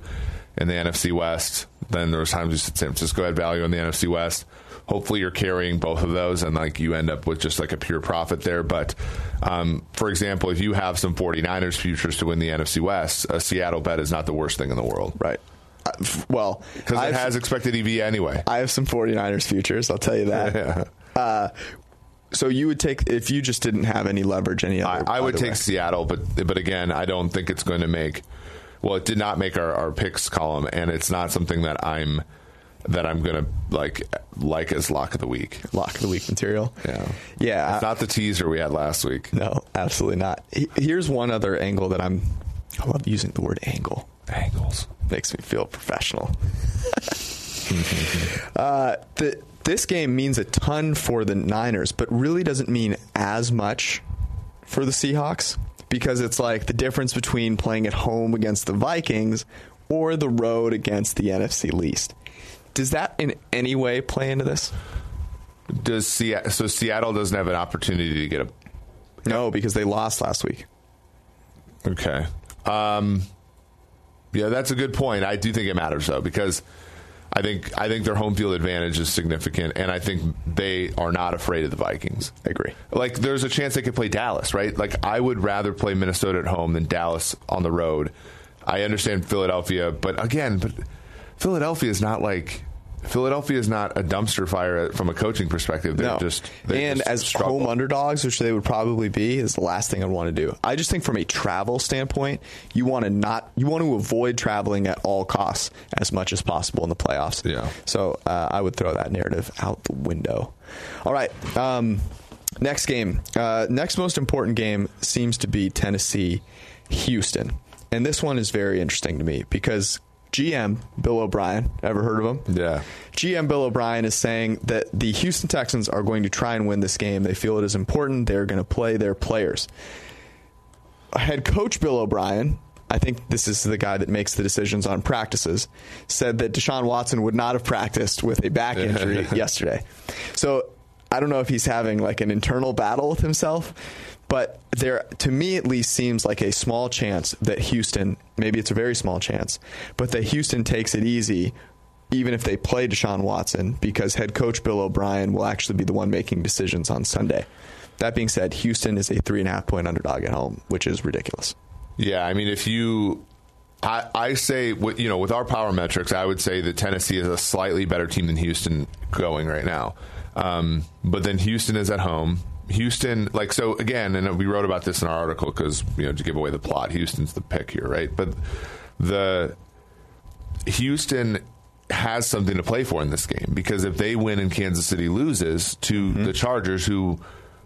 in the NFC West. Then there was times we said San Francisco had value in the NFC West. Hopefully, you're carrying both of those, and like you end up with just like a pure profit there. But um, for example, if you have some 49ers futures to win the NFC West, a Seattle bet is not the worst thing in the world. Right. Well, because it has expected EV anyway. I have some 49ers futures. I'll tell you that. yeah. uh, so you would take if you just didn't have any leverage any other. I, I would take way. Seattle, but but again, I don't think it's going to make. Well, it did not make our, our picks column, and it's not something that I'm that I'm gonna like like as lock of the week. Lock of the week material. Yeah, yeah. It's not the teaser we had last week. No, absolutely not. Here's one other angle that I'm. I love using the word angle. Angles makes me feel professional. uh, the this game means a ton for the Niners, but really doesn't mean as much for the Seahawks because it's like the difference between playing at home against the Vikings or the road against the NFC least. Does that in any way play into this? Does Seattle, so Seattle doesn't have an opportunity to get a No, because they lost last week. Okay. Um, yeah, that's a good point. I do think it matters though because I think I think their home field advantage is significant, and I think they are not afraid of the Vikings. I agree. Like, there's a chance they could play Dallas, right? Like, I would rather play Minnesota at home than Dallas on the road. I understand Philadelphia, but again, but Philadelphia is not like Philadelphia is not a dumpster fire from a coaching perspective. They're no. just they and just as struggle. home underdogs, which they would probably be, is the last thing I'd want to do. I just think from a travel standpoint, you want to not you want to avoid traveling at all costs as much as possible in the playoffs. Yeah. So uh, I would throw that narrative out the window. All right. Um, next game. Uh, next most important game seems to be Tennessee, Houston, and this one is very interesting to me because GM Bill O'Brien. Ever heard of him? Yeah. GM Bill O'Brien is saying that the Houston Texans are going to try and win this game. They feel it is important. They're going to play their players. Head coach Bill O'Brien, I think this is the guy that makes the decisions on practices, said that Deshaun Watson would not have practiced with a back injury yesterday. So I don't know if he's having like an internal battle with himself, but there, to me at least, seems like a small chance that Houston, maybe it's a very small chance, but that Houston takes it easy even if they play Deshaun Watson, because head coach Bill O'Brien will actually be the one making decisions on Sunday. That being said, Houston is a three and a half point underdog at home, which is ridiculous. Yeah, I mean, if you, I, I say, you know, with our power metrics, I would say that Tennessee is a slightly better team than Houston going right now. Um, but then Houston is at home. Houston, like, so again, and we wrote about this in our article because, you know, to give away the plot, Houston's the pick here, right? But the Houston has something to play for in this game because if they win and Kansas City loses to mm-hmm. the Chargers, who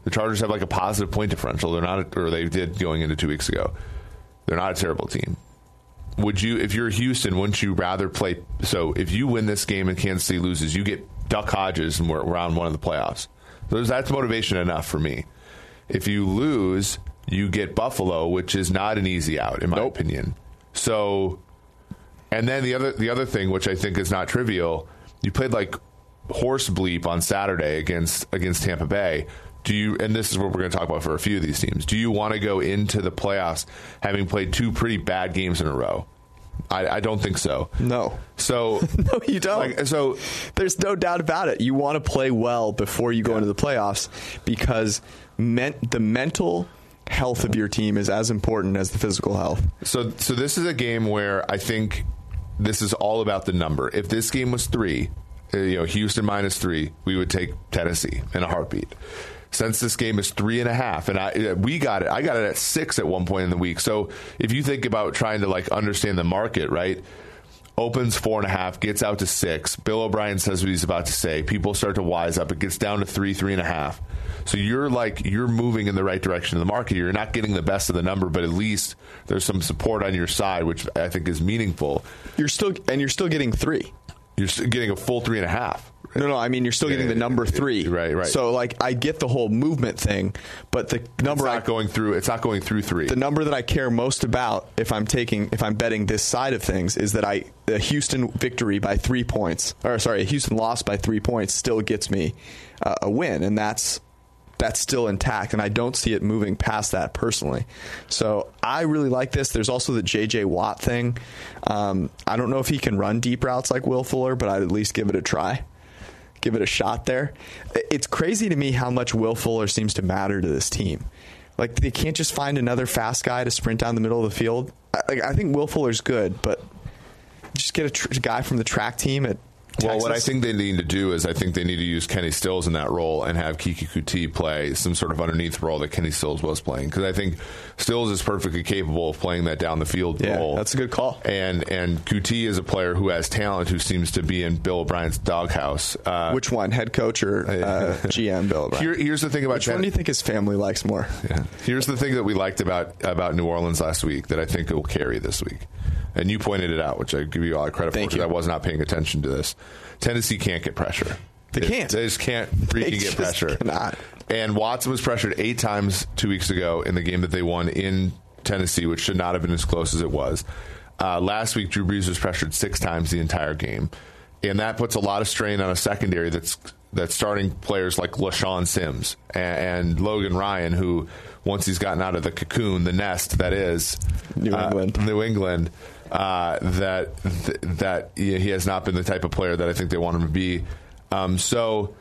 the Chargers have like a positive point differential, they're not, or they did going into two weeks ago. They're not a terrible team. Would you, if you're Houston, wouldn't you rather play? So if you win this game and Kansas City loses, you get Duck Hodges and we're around one of the playoffs. So that's motivation enough for me. If you lose, you get Buffalo, which is not an easy out, in my nope. opinion. So and then the other the other thing, which I think is not trivial, you played like horse bleep on Saturday against against Tampa Bay. Do you? And this is what we're going to talk about for a few of these teams. Do you want to go into the playoffs having played two pretty bad games in a row? I, I don't think so. No. So no, you don't. Like, so there's no doubt about it. You want to play well before you go yeah. into the playoffs because meant the mental health of your team is as important as the physical health. So so this is a game where I think this is all about the number. If this game was three, you know, Houston minus three, we would take Tennessee in a heartbeat. Since this game is three and a half, and I we got it, I got it at six at one point in the week. So if you think about trying to like understand the market, right? Opens four and a half, gets out to six. Bill O'Brien says what he's about to say. People start to wise up. It gets down to three, three and a half. So you're like you're moving in the right direction of the market. You're not getting the best of the number, but at least there's some support on your side, which I think is meaningful. You're still and you're still getting three. You're getting a full three and a half. No, no. I mean, you're still getting the number three. Right, right. So, like, I get the whole movement thing, but the number it's not I, going through. It's not going through three. The number that I care most about, if I'm taking, if I'm betting this side of things, is that I the Houston victory by three points, or sorry, a Houston loss by three points, still gets me uh, a win, and that's that's still intact, and I don't see it moving past that personally. So I really like this. There's also the J.J. Watt thing. Um, I don't know if he can run deep routes like Will Fuller, but I'd at least give it a try. Give it a shot there. It's crazy to me how much Will Fuller seems to matter to this team. Like they can't just find another fast guy to sprint down the middle of the field. I, I think Will Fuller's good, but just get a tr- guy from the track team at Texas. Well, what I think they need to do is I think they need to use Kenny Stills in that role and have Keke Coutee play some sort of underneath role that Kenny Stills was playing because I think Stills is perfectly capable of playing that down the field yeah, role. That's a good call. And and Coutee is a player who has talent who seems to be in Bill O'Brien's doghouse. Uh, Which one, head coach or uh, GM Bill O'Brien? Here, here's the thing about Which one do you think his family likes more? Yeah. Here's the thing that we liked about about New Orleans last week that I think will carry this week and you pointed it out, which I give you all the credit Thank for because I was not paying attention to this. Tennessee can't get pressure. They can't. They just can't freaking They get just pressure. cannot. And Watson was pressured eight times two weeks ago in the game that they won in Tennessee, which should not have been as close as it was. Uh, last week, Drew Brees was pressured six times the entire game, and that puts a lot of strain on a secondary that's that's starting players like LeShaun Sims and, and Logan Ryan, who once he's gotten out of the cocoon, the nest that is New uh, England. New England, uh, that th- that he has not been the type of player that I think they want him to be. Um, so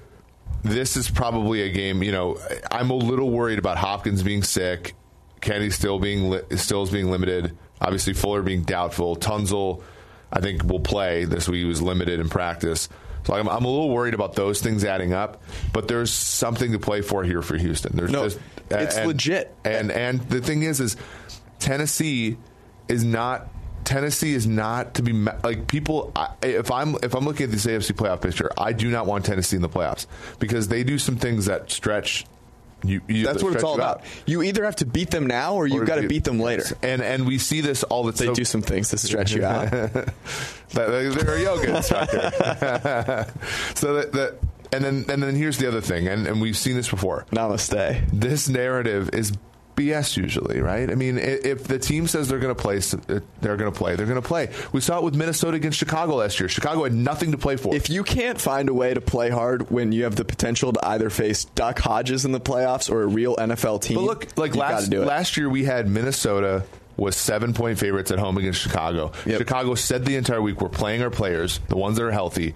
this is probably a game. You know, I'm a little worried about Hopkins being sick, Kenny Stills being li- still is being limited. Obviously, Fuller being doubtful. Tunsil, I think, will play this week. He was limited in practice. So I'm, I'm a little worried about those things adding up, but there's something to play for here for Houston. There's No, just, it's legit. And and the thing is, is Tennessee is not Tennessee is not to be like people. I, if I'm if I'm looking at this AFC playoff picture, I do not want Tennessee in the playoffs because they do some things that stretch. You, you That's what it's all out. about. You either have to beat them now or you've got to you- beat them later. And and we see this all the They time. do some things to stretch you out. They're a yoga instructor. so that, that and then and then here's the other thing, and, and we've seen this before. Namaste. This narrative is BS usually, right? I mean, if the team says they're going to play, uh, they're going to play. They're going to play. We saw it with Minnesota against Chicago last year. Chicago had nothing to play for. If you can't find a way to play hard when you have the potential to either face Duck Hodges in the playoffs or a real NFL team, But look, like last do it. last year, we had Minnesota was seven point favorites at home against Chicago. Yep. Chicago said the entire week we're playing our players, the ones that are healthy.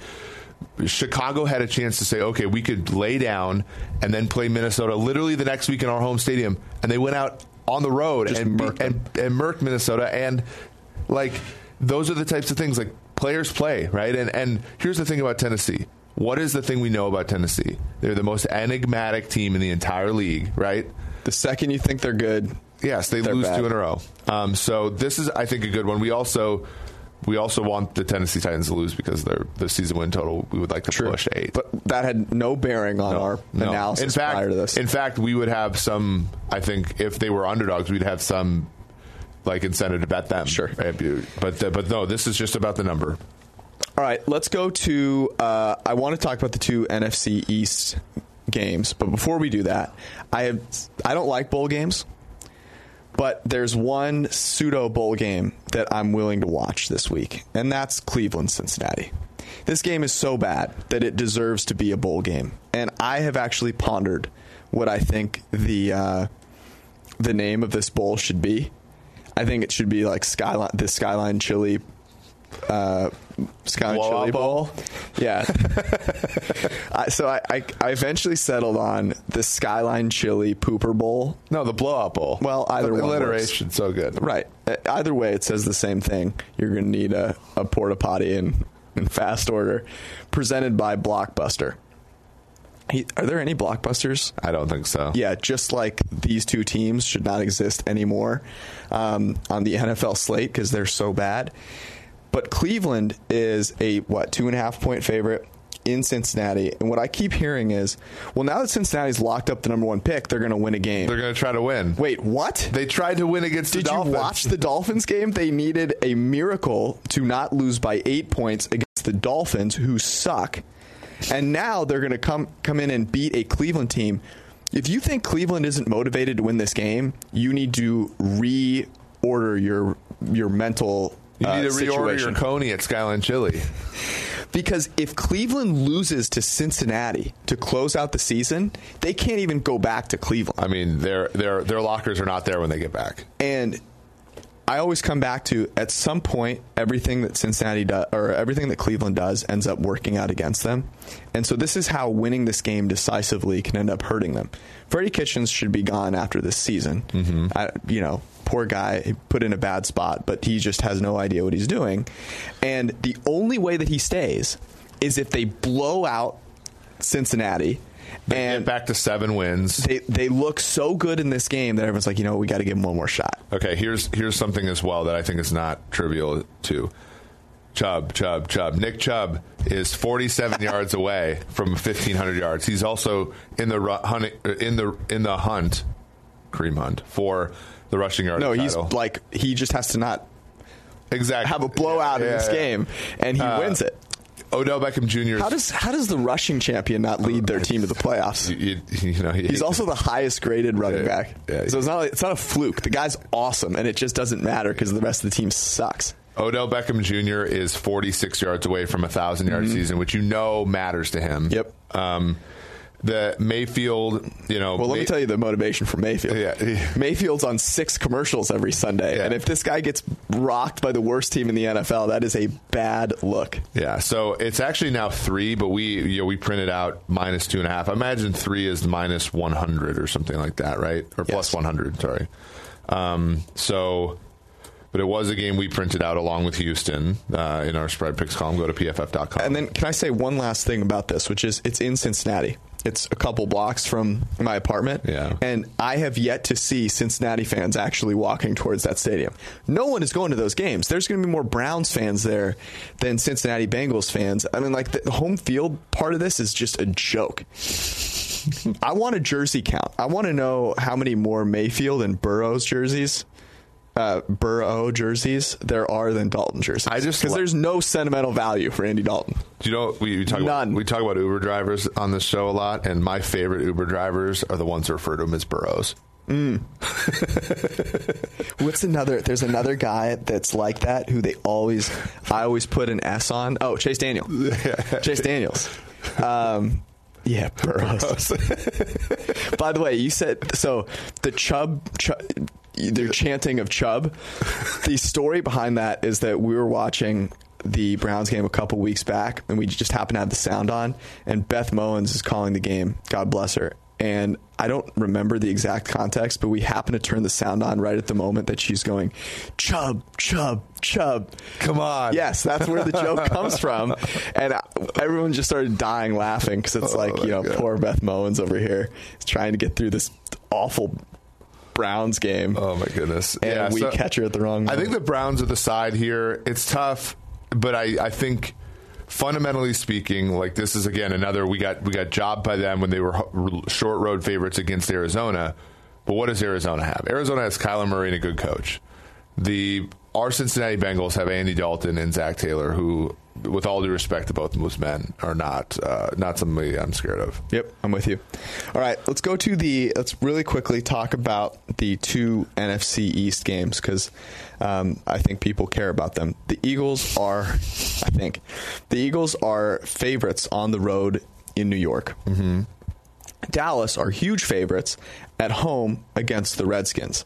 Chicago had a chance to say, okay, we could lay down and then play Minnesota literally the next week in our home stadium, and they went out on the road Just and, and and murked Minnesota, and like those are the types of things like players play, right? And and here's the thing about Tennessee. What is the thing we know about Tennessee? They're the most enigmatic team in the entire league, right? the second you think they're good, Yes, they lose bad. two in a row. Um, so this is, I think, a good one. We also we also want the Tennessee Titans to lose because their the season win total we would like to push eight. but that had no bearing on No, our no. analysis in fact, prior to this. In fact, we would have some. I think if they were underdogs, we'd have some like incentive to bet them. Sure. But uh, but no, this is just about the number. All right, let's go to. Uh, I want to talk about the two NFC East games, but before we do that, I have. I don't like bowl games, but there's one pseudo bowl game that I'm willing to watch this week, and that's Cleveland Cincinnati. This game is so bad that it deserves to be a bowl game, and I have actually pondered what I think the uh, the name of this bowl should be. I think it should be like Skyline, the Skyline Chili uh, Skyline Blowout Chili bowl? Bowl. Yeah. I, so I, I, I eventually settled on the Skyline Chili Pooper Bowl. No, the blowout bowl. Well, either the one works. alliteration so good. Right. Uh, Either way, it says the same thing. You're going to need a, a porta potty in, in fast order. Presented by Blockbuster. He, are there any blockbusters? I don't think so. Yeah, just like these two teams should not exist anymore um, on the NFL slate because they're so bad. But Cleveland is a what two and a half point favorite in Cincinnati, and what I keep hearing is, well, now that Cincinnati's locked up the number one pick, they're going to win a game. They're going to try to win. Wait, what? They tried to win against Did the Dolphins. Did you watch the Dolphins game? They needed a miracle to not lose by eight points against the Dolphins, who suck. And now they're going to come come in and beat a Cleveland team. If you think Cleveland isn't motivated to win this game, you need to reorder your your mental. You uh, need to reorder situation. your Coney at Skyline Chili. Because if Cleveland loses to Cincinnati to close out the season, they can't even go back to Cleveland. I mean, their their their lockers are not there when they get back. And I always come back to at some point everything that Cincinnati does or everything that Cleveland does ends up working out against them. And so this is how winning this game decisively can end up hurting them. Freddie Kitchens should be gone after this season. Mm-hmm. I, you know, poor guy put in a bad spot, but he just has no idea what he's doing. And the only way that he stays is if they blow out Cincinnati They and get back to seven wins. they they look so good in this game that everyone's like, you know, we got to give them one more shot. Okay, here's here's something as well that I think is not trivial too. Chubb, Chubb, Chubb. Nick Chubb is 47 yards away from 1500 yards. He's also in the hunt, uh, in the in the hunt, cream hunt for the rushing yard. No, he's title. like he just has to not exactly have a blowout in Yeah, this yeah. game, and he Uh, wins it. Odell Beckham Jr. How does how does the rushing champion not lead their team to the playoffs? you, you, you know he, He's also the highest graded running Yeah, back. yeah. So it's not like, it's not a fluke. The guy's awesome, and it just doesn't matter because the rest of the team sucks. Odell Beckham Jr. is 46 yards away from a thousand yard season, which you know matters to him. Mm-hmm. Yep. Um, the Mayfield, you know. Well, let me tell you the motivation for Mayfield. Yeah. Mayfield's on six commercials every Sunday, Yeah. and if this guy gets rocked by the worst team in the NFL, that is a bad look. Yeah, so it's actually now three, but we you know, we printed out minus two and a half. I imagine three is minus one hundred or something like that, right? Or Yes. one hundred. Sorry. Um, so, but it was a game we printed out along with Houston uh, in our spread picks column. Go to pff.com. And then, can I say one last thing about this, which is it's in Cincinnati. It's a couple blocks from my apartment. Yeah. And I have yet to see Cincinnati fans actually walking towards that stadium. No one is going to those games. There's going to be more Browns fans there than Cincinnati Bengals fans. I mean, like, the home field part of this is just a joke. I want a jersey count. I want to know how many more Mayfield and Burrows jerseys. Uh, Burrow jerseys there are than Dalton jerseys. I just because there's no sentimental value for Andy Dalton. Do you know we, we talk about None. we talk about Uber drivers on this show a lot, and my favorite Uber drivers are the ones who refer to them as burros. What's another? There's another guy that's like that who they always, I always put an S on. Oh, Chase Daniel. Chase Daniels. Um, yeah, Burrows. By the way, you said so. The Chubb, Chubb their chanting of Chubb. The story behind that is that we were watching the Browns game a couple weeks back, and we just happened to have the sound on, and Beth Mowins is calling the game. God bless her. And I don't remember the exact context, but we happen to turn the sound on right at the moment that she's going, Chub, Chub, Chub. Come on. Yes, that's where the joke comes from. And everyone just started dying laughing because it's Oh, like, you know, God. poor Beth Mowins over here is trying to get through this awful Browns game. Oh my goodness! And we catch her at the wrong I think the Browns are the side here. It's tough, but I, I think fundamentally speaking, like this is again another we got we got jobbed by them when they were short road favorites against Arizona. But what does Arizona have? Arizona has Kyler Murray and a good coach. The our Cincinnati Bengals have Andy Dalton and Zac Taylor, who, with all due respect to both of those men, are not uh, not somebody I'm scared of. Yep, I'm with you. All right, let's go to the. Let's really quickly talk about the two NFC East games because um, I think people care about them. The Eagles are, I think, the Eagles are favorites on the road in New York. Mm-hmm. Dallas are huge favorites at home against the Redskins.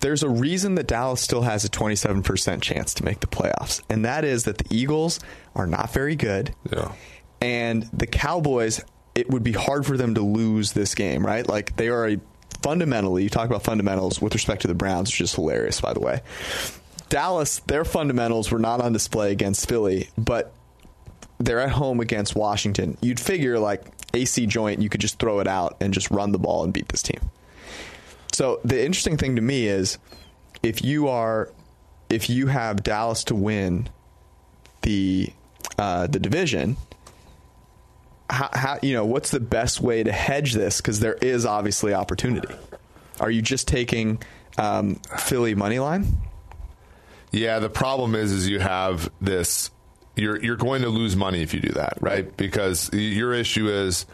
There's a reason that Dallas still has a 27% chance to make the playoffs, and that is that the Eagles are not very good. Yeah. And the Cowboys, it would be hard for them to lose this game, right? Like they are a fundamentally, you talk about fundamentals with respect to the Browns, which is hilarious, by the way. Dallas, their fundamentals were not on display against Philly, but they're at home against Washington. You'd figure like AC joint, you could just throw it out and just run the ball and beat this team. So the interesting thing to me is if you are if you have Dallas to win the uh, the division, how, how you know what's the best way to hedge this? Because there is obviously opportunity. Are you just taking um, Philly money line? Yeah, the problem is, is you have this. You're you're going to lose money if you do that, right? Because your issue is,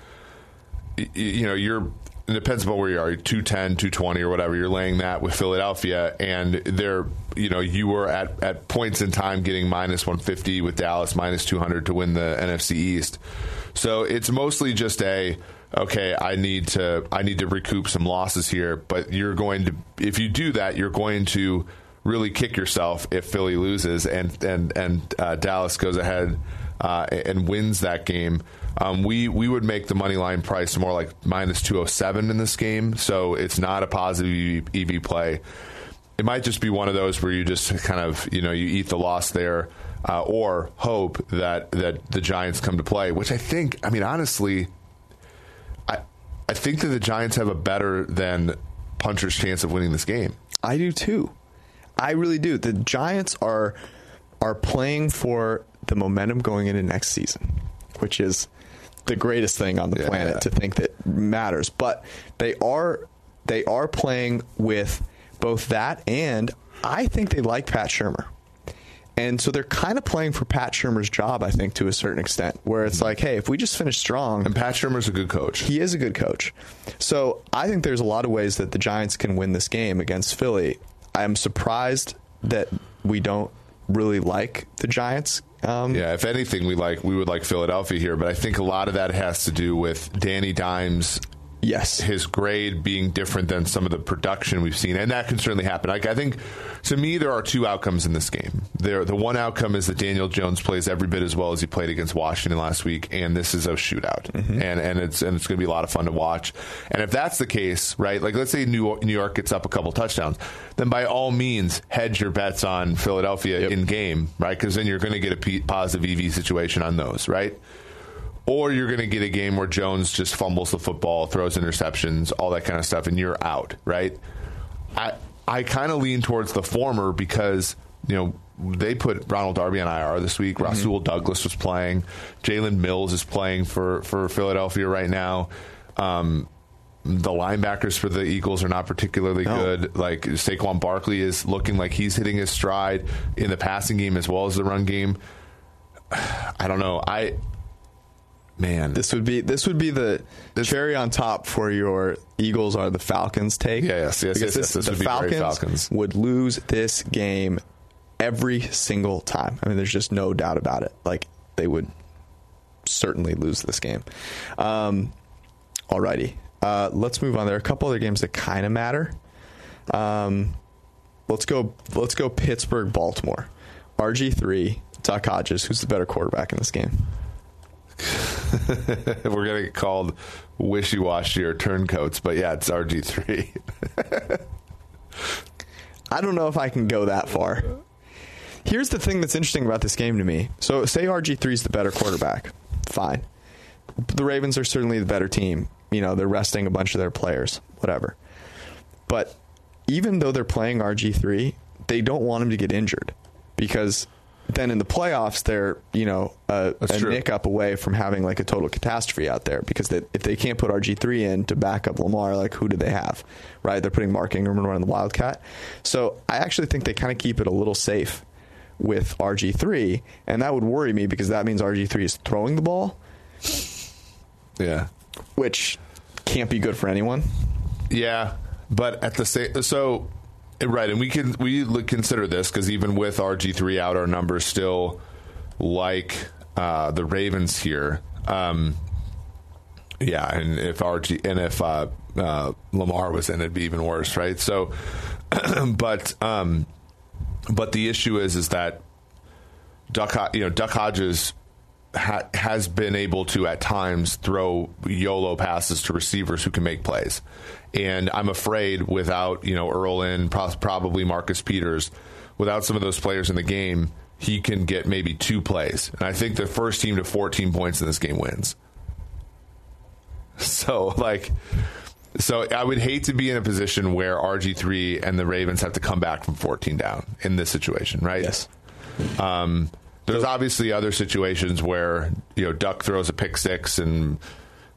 y- y- you know, you're. It depends upon where you are, 210, 220 or whatever. You're laying that with Philadelphia, and they're, you know, you were at, at points in time getting minus 150 with Dallas, minus 200 to win the NFC East. So it's mostly just a, okay, I need to, I need to recoup some losses here. But you're going to, if you do that, you're going to really kick yourself if Philly loses and and and uh, Dallas goes ahead uh, and wins that game. Um, we we would make the money line price more like minus two hundred seven in this game, so it's not a positive EV, EV play. It might just be one of those where you just kind of you know you eat the loss there, uh, or hope that that the Giants come to play. Which I think, I mean, honestly, I I think that the Giants have a better than puncher's chance of winning this game. I do too. I really do. The Giants are are playing for the momentum going into next season, which is the greatest thing on the Yeah. planet to think that matters. But they are they are playing with both that and I think they like Pat Shurmur. And so they're kind of playing for Pat Shurmur's job, I think, to a certain extent, where it's mm-hmm. like, hey, if we just finish strong, And Pat Shurmur's a good coach. he is a good coach. So I think there's a lot of ways that the Giants can win this game against Philly. I'm surprised that we don't really like the Giants. Um, Yeah, if anything, we like we would like Philadelphia here, but I think a lot of that has to do with Danny Dimes Yes. his grade being different than some of the production we've seen, and that can certainly happen. Like I think, to me, there are two outcomes in this game. There, the one outcome is that Daniel Jones plays every bit as well as he played against Washington last week, and this is a shootout, mm-hmm. and and it's and it's going to be a lot of fun to watch. And if that's the case, right? Like let's say New New York gets up a couple touchdowns, then by all means hedge your bets on Philadelphia Yep. in game, right? Because then you're going to get a p- positive EV situation on those, right? Or you're going to get a game where Jones just fumbles the football, throws interceptions, all that kind of stuff, and you're out, right? I I kind of lean towards the former because you know they put Ronald Darby on IR this week. Rasul Douglas was playing. Jalen Mills is playing for for Philadelphia right now. Um, the linebackers for the Eagles are not particularly No. good. Like Saquon Barkley is looking like he's hitting his stride in the passing game as well as the run game. I don't know. I man, This would be this would be the cherry on top for your Eagles are the Falcons take. Yeah, yes, yes, Because yes, yes. This the would be Falcons, Falcons. would lose this game every single time. I mean, there's just no doubt about it. Like they would certainly lose this game. Um, alrighty, uh, let's move on. There are a couple other games that kind of matter. Um, let's go. Let's go. Pittsburgh, Baltimore. RG three. Duck Hodges. Who's the better quarterback in this game? we're gonna get called wishy washy or turncoats, but yeah, it's RG three. I don't know if I can go that far. Here's the thing that's interesting about this game to me. So, say RG3 is the better quarterback. Fine. The Ravens are certainly the better team. You know, they're resting a bunch of their players, whatever. But even though they're playing RG3, they don't want him to get injured because then in the playoffs, they're, you know, a, a nick up away from having like a total catastrophe out there because they, if they can't put RG3 in to back up Lamar, like who do they have? Right? They're putting Mark Ingram and running the Wildcat. So I actually think they kind of keep it a little safe with RG3, and that would worry me because that means RG3 is throwing the ball, yeah, which can't be good for anyone. yeah, but at the same so right, and we can we consider this because even with RG three out, our numbers still like uh, the Ravens here. Um, yeah, and if RG and if uh, uh, Lamar was in, it'd be even worse, right? So, but um, but the issue is is that Duck, you know, Duck Hodges ha- has been able to at times throw YOLO passes to receivers who can make plays, and I'm afraid without you know Earl and probably Marcus Peters, without some of those players in the game, he can get maybe two plays, and I think the first team to 14 points in this game wins. So like. So I would hate to be in a position where RG3 and the Ravens have to come back from 14 down in this situation, right? Yes. Um, there's obviously other situations where you know Duck throws a pick six and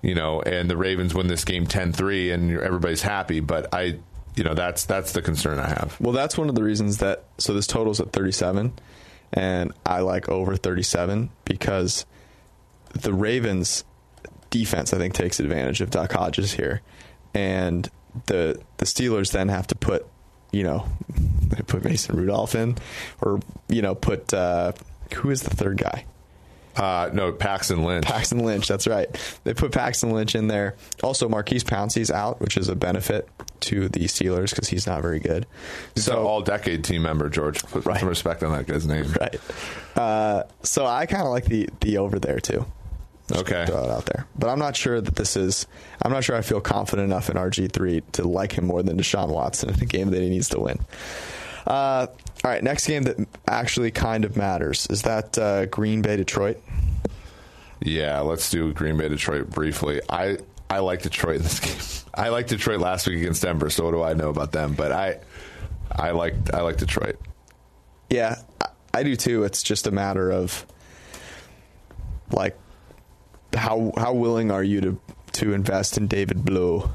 you know and the Ravens win this game 10-3 and everybody's happy, but I you know that's that's the concern I have. Well, that's one of the reasons that so this total's at 37, and I like over 37 because the Ravens defense I think takes advantage of Duck Hodges here, and the the Steelers then have to put you know they put Mason Rudolph in, or you know put uh, who is the third guy? Uh, no, Paxton Lynch. Paxton Lynch, that's right. They put Paxton Lynch in there. Also, Maurkice Pouncey's out, which is a benefit to the Steelers because he's not very good. He's an all-decade team member, George. Put Right. some respect on that guy's name. right. Uh, so I kind of like the the over there too. Okay. Throw it out there, but I'm not sure that this is. I'm not sure I feel confident enough in RG three to like him more than Deshaun Watson in a game that he needs to win. Uh, all right, next game that actually kind of matters is that uh, Green Bay Detroit. Yeah, let's do Green Bay Detroit briefly. I I like Detroit in this game. I like Detroit last week against Denver, so what do I know about them? But I I like I like Detroit. Yeah, I, I do too. It's just a matter of like how how willing are you to to invest in David Blough,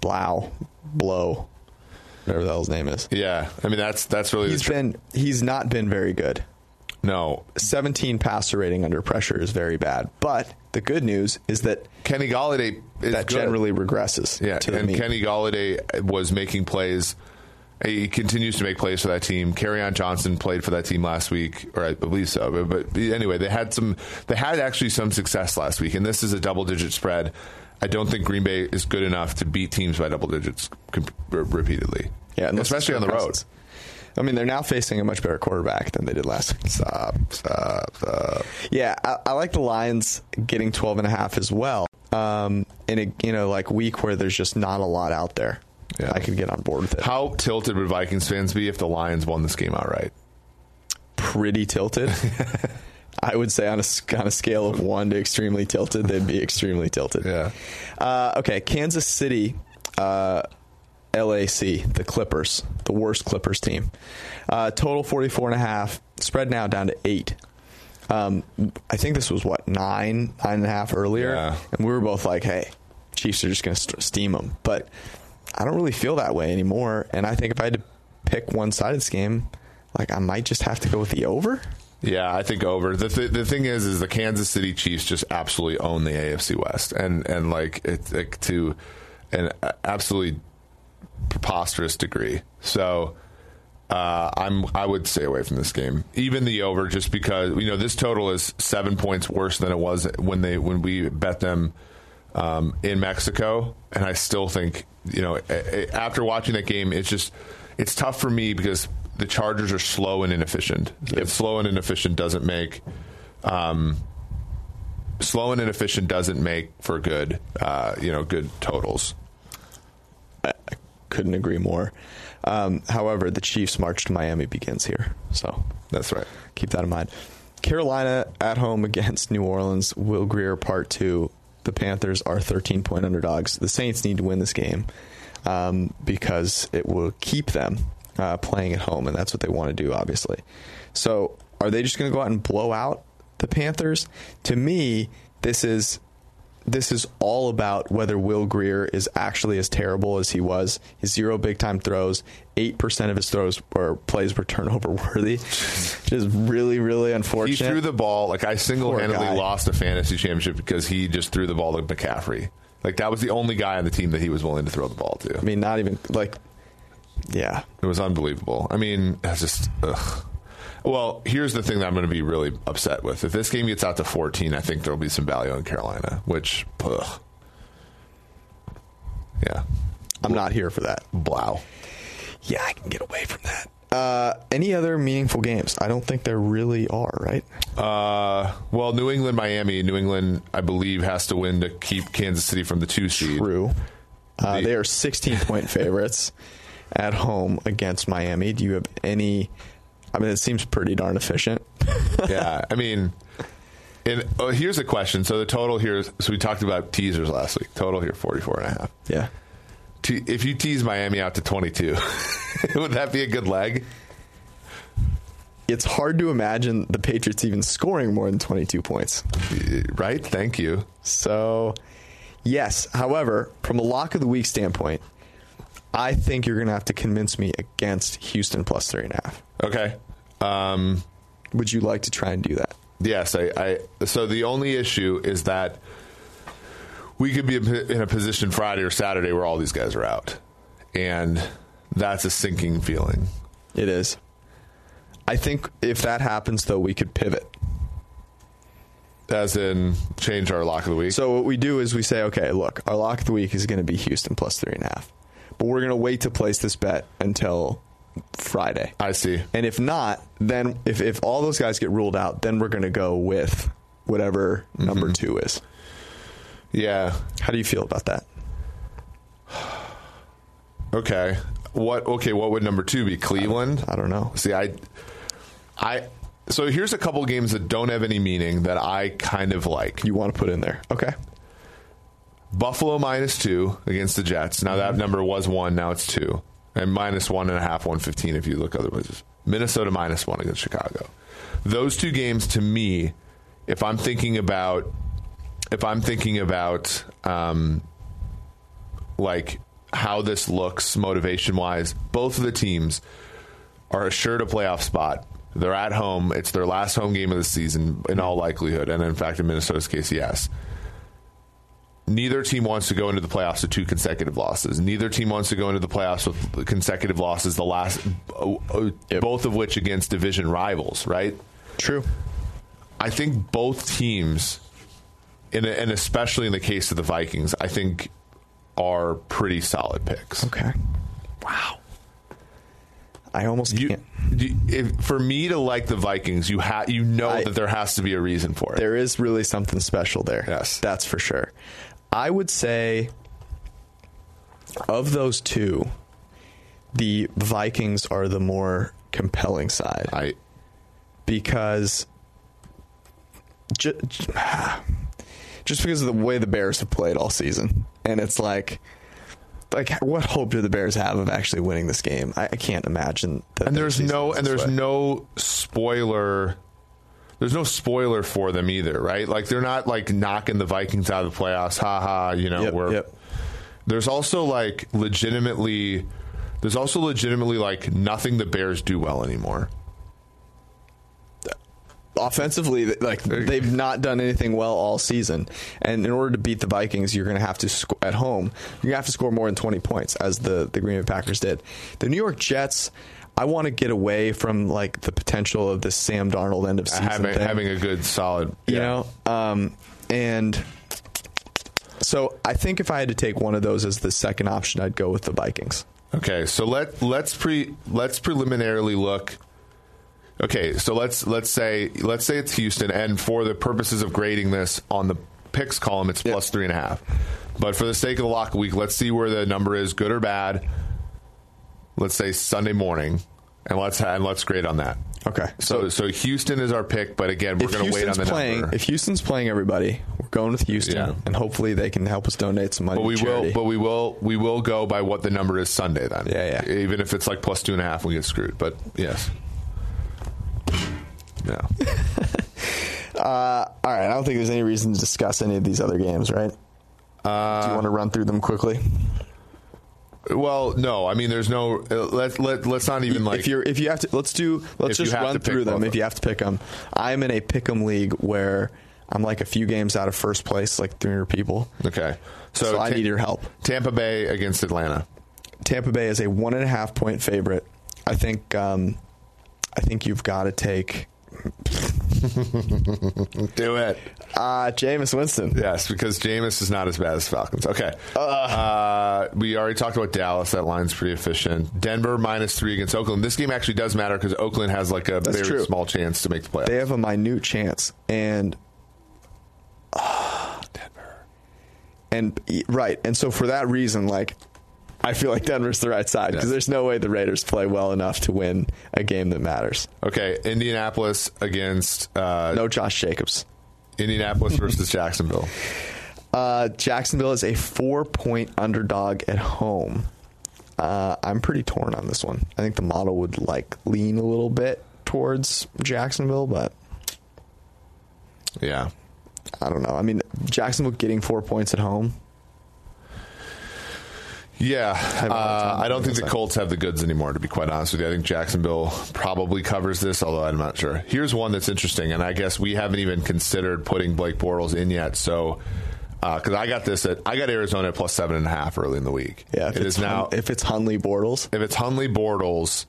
Blau, Blow, whatever the hell his name is. Yeah, I mean that's that's really He's the tr- been he's not been very good. No. 17 passer rating under pressure is very bad. But the good news is that Kenny Golladay is that good. generally regresses. Yeah, and mean. Kenny Golladay was making plays. He continues to make plays for that team. on Johnson played for that team last week, or I believe so. But, but anyway, they had some. They had actually some success last week, and this is a double-digit spread. I don't think Green Bay is good enough to beat teams by double digits comp- repeatedly. Yeah, and especially on the road. I mean, they're now facing a much better quarterback than they did last week. Stop, stop, stop. Yeah, I, I like the Lions getting 12 and a half as well. Um, in a you know like week where there's just not a lot out there. Yeah. I could get on board with it. How tilted would Vikings fans be if the Lions won this game outright? Pretty tilted. I would say on a, on a scale of one to extremely tilted, they'd be extremely tilted. Yeah. Uh, okay, Kansas City, uh, LAC, the Clippers, the worst Clippers team. Uh, total 44 and a half, spread now down to eight. Um, I think this was what nine, nine and a half earlier, Yeah. and we were both like, "Hey, Chiefs are just going to st- steam them." But I don't really feel that way anymore, and I think if I had to pick one side of this game, like I might just have to go with the over. Yeah, I think over. The th- the thing is, is the Kansas City Chiefs just absolutely own the AFC West, and and like it's to an absolutely preposterous degree. So. Uh, I'm. I would stay away from this game, even the over, just because you know this total is seven points worse than it was when they when we bet them um, in Mexico, and I still think you know after watching that game, it's just it's tough for me because the Chargers are slow and inefficient. And Slow and inefficient doesn't make um, slow and inefficient doesn't make for good uh, you know good totals. I couldn't agree more. Um, however, the Chiefs' march to Miami begins here, so That's right. keep that in mind. Carolina at home against New Orleans. Will Grier part two. The Panthers are 13 point underdogs. The Saints need to win this game um, because it will keep them uh, playing at home, and that's what they want to do, obviously. So, are they just going to go out and blow out the Panthers? To me, this is this is all about whether Will Grier is actually as terrible as he was. His zero big time throws, eight percent of his throws or plays were turnover worthy, which is really really unfortunate. He threw the ball like I single handedly lost a fantasy championship because he just threw the ball to McCaffrey. Like that was the only guy on the team that he was willing to throw the ball to. I mean, not even like, yeah, It was unbelievable. I mean, it's just. Ugh. Well, here's the thing that I'm going to be really upset with. If this game gets out to 14, I think there'll be some value in Carolina, which, ugh. yeah, I'm not here for that. blow. Yeah, I can get away from that. Uh, any other meaningful games? I don't think there really are. Right? Uh, well, New England, Miami. New England, I believe, has to win to keep Kansas City from the two seed. True. Uh, The- they are 16 point favorites at home against Miami. Do you have any? I mean, it seems pretty darn efficient. yeah, I mean, and oh, here's a question. So the total here is, so we talked about teasers last week. Total here, 44 and a half. Yeah. Te- If you tease Miami out to 22, would that be a good leg? It's hard to imagine the Patriots even scoring more than 22 points. Right? Thank you. So, yes. However, from a lock of the week standpoint, I think you're going to have to convince me against Houston plus three and a half. Okay. Um, Would you like to try and do that? yes, I, I. So the only issue is that we could be in a position Friday or Saturday where all these guys are out, and that's a sinking feeling. It is. I think if that happens, though, we could pivot. As in, change our lock of the week. So what we do is we say, okay, look, our lock of the week is going to be Houston plus three and a half, but we're going to wait to place this bet until Friday. I see. And if not, then if if all those guys get ruled out, then we're going to go with whatever mm-hmm. number two is. Yeah. How do you feel about that? Okay. What? Okay. What would number two be? Cleveland. I don't know. See, I, I. So here's a couple games that don't have any meaning that I kind of like. You want to put in there? Okay. Buffalo minus two against the Jets. Now that number was one. Now it's two, and minus one and a half, one fifteen if you look other places. Minnesota minus one against Chicago. Those two games to me, if I'm thinking about, if I'm thinking about, um, like how this looks motivation wise, both of the teams are assured a playoff spot. They're at home. It's their last home game of the season, in all likelihood, and in fact, in Minnesota's case, yes. Neither team wants to go into the playoffs with two consecutive losses. Neither team wants to go into the playoffs with consecutive losses. The last, Yep. both of which against division rivals, right? True. I think both teams, in a, and especially in the case of the Vikings, I think are pretty solid picks. Okay. Wow. I almost You, can't. you- if, for me to like the Vikings, you ha- you know I- that there has to be a reason for it. There is really something special there. Yes. That's for sure. I would say of those two, the Vikings are the more compelling side I because ju- ju- just because of the way the Bears have played all season. And it's like like what hope do the Bears have of actually winning this game? I, I can't imagine that and there's no and there's way. no spoiler there's no spoiler for them either right? Like they're not like knocking the vikings out of the playoffs ha ha you know Yep, we're yep. there's also like legitimately there's also legitimately like nothing the bears do well anymore. Offensively like they've not done anything well all season. And in order to beat the vikings you're going to have to sc- at home you're going to have to score more than 20 points as the the green bay packers did. The new york jets i want to get away from like the potential of this sam darnold end of season having, thing, having a good solid you yeah. know um and so i think if i had to take one of those as the second option i'd go with the vikings Okay, so let let's pre let's preliminarily look. Okay, so let's let's say let's say it's Houston, and for the purposes of grading this on the picks column, it's plus three and a half. But for the sake of the lock week, let's see where the number is, good or bad. Let's say Sunday morning, and let's and let's grade on that. okay So so Houston is our pick, but again, we're going to wait on the playing, number. if Houston's playing everybody, we're going with Houston, Yeah. and hopefully they can help us donate some money. But we to will, but we will, we will go by what the number is Sunday. Then, Yeah, yeah. Even if it's like plus two and a half, we get screwed. But yes, no. Uh, all right, I don't think there's any reason to discuss any of these other games, right? Uh, Do you want to run through them quickly? Well, no. I mean, there's no. Uh, let let let's not even like. if you're if you have to, let's do let's just run through them. If you have to pick them, I'm in a pick 'em league where I'm like a few games out of first place, like 300 people. okay, so, So, I Ta- need your help. Tampa Bay against Atlanta. Tampa Bay is a one and a half point favorite. I think um, I think you've got to take Do it. uh, Jameis Winston. Yes, because Jameis is not as bad as Falcons. Okay. Uh, we already talked about Dallas. That line's pretty efficient. Denver minus three against Oakland. This game actually does matter because Oakland has like a very true. small chance to make the playoffs. They have a minute chance, and Denver. and right, and so for that reason, like I feel like Denver's the right side because Yes. there's no way the Raiders play well enough to win a game that matters. Okay, Indianapolis against uh, No Josh Jacobs. Indianapolis versus Jacksonville. Uh, Jacksonville is a four point underdog at home. Uh, I'm pretty torn on this one. I think the model would like lean a little bit towards Jacksonville, but Yeah. I don't know. I mean, Jacksonville getting four points at home. Yeah, a hard time uh, I don't think the Colts have the goods anymore. To be quite honest with you, I think Jacksonville probably covers this, although I'm not sure. Here's one that's interesting, and I guess we haven't even considered putting Blake Bortles in yet. So, because I got this at I got Arizona at plus seven and a half early in the week. Yeah, if it's now. Hun- if it's Hundley Bortles, if it's Hundley Bortles,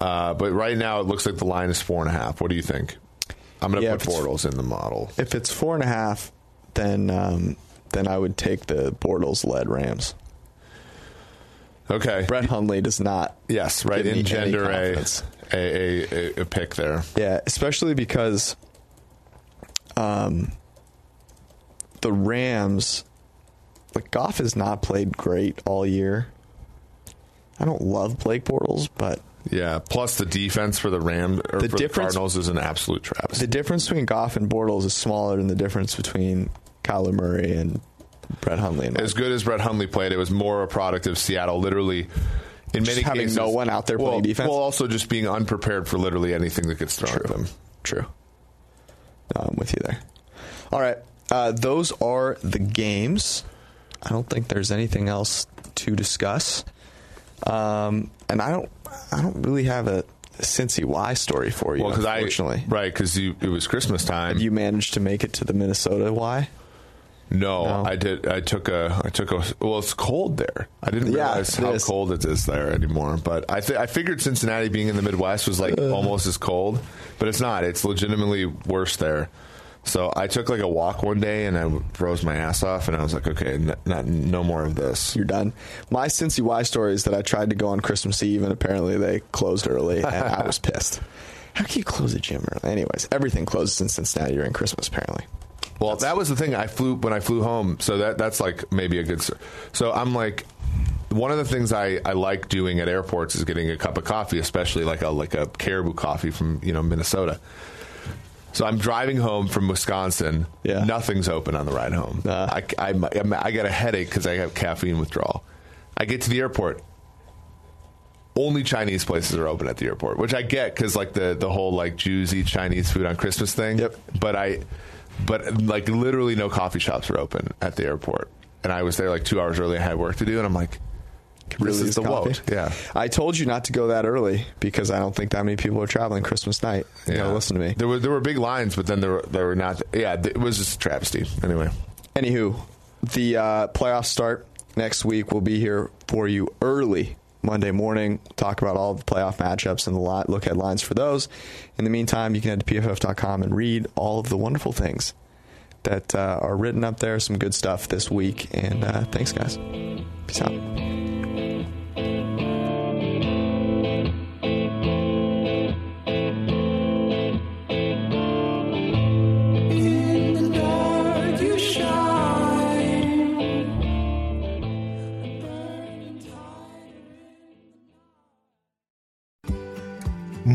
uh, but right now it looks like the line is four and a half. What do you think? I'm going to Yeah, put Bortles in the model. if it's four and a half, then um, then I would take the Bortles led Rams. Okay. Brett Hundley does not. Yes, right. give me any Engender a, a, a, a, pick there. Yeah, especially because um, the Rams, like Goff has not played great all year. I don't love Blake Bortles, but Yeah. Plus the defense for the Ram or The for difference- the Cardinals is an absolute travesty. the difference between Goff and Bortles is smaller than the difference between Kyler Murray and Brett Hundley. As good as Brett Hundley played, it was more a product of Seattle literally in many having cases no one out there well, playing defense? Well, also just being unprepared for literally anything that gets thrown at them. True. No, I'm with you there. All right. Uh, those are the games. I don't think there's anything else to discuss. Um, and I don't I don't really have a Cincy Y story for you. Well, because I unfortunately, right because it was Christmas time. you managed to make it to the Minnesota Y. no, No. I did. I took a. I took a. Well, it's cold there. I didn't Yeah, realize how is. cold it is there anymore. But I th- I figured Cincinnati being in the Midwest was like almost as cold, but it's not. It's legitimately worse there. So I took like a walk one day and I froze my ass off, and I was like, okay, n- not, no more of this. You're done. My Cincy Y story is that I tried to go on Christmas Eve and apparently they closed early, and I was pissed. How can you close a gym early? Anyways, everything closes in Cincinnati during Christmas. Apparently, Well, that was the thing. I flew when I flew home, so that that's like maybe a good. So I'm like, one of the things I, I like doing at airports is getting a cup of coffee, especially like a like a Caribou coffee from you know Minnesota. So I'm driving home from Wisconsin. Yeah. Nothing's open on the ride home. Nah. I, I, I'm- I get a headache because I have caffeine withdrawal. I get to the airport. Only Chinese places are open at the airport, which I get because like the the whole like Jews eat Chinese food on Christmas thing. Yep. But I, but like literally no coffee shops were open at the airport, and I was there like two hours early. I had work to do, and I'm like, this Really is the coffee? Yeah. I told you not to go that early because I don't think that many people are traveling Christmas night. You Yeah. gotta listen to me. There were there were big lines, but then there were there were not. Yeah, it was just a travesty. Anyway, Anywho, the uh, playoffs start next week. We'll be here for you early Monday morning. Talk about all the playoff matchups and the look at lines for those. In the meantime, you can head to pff.com and read all of the wonderful things that uh, are written up there. Some good stuff this week. And uh, thanks, guys. Peace out.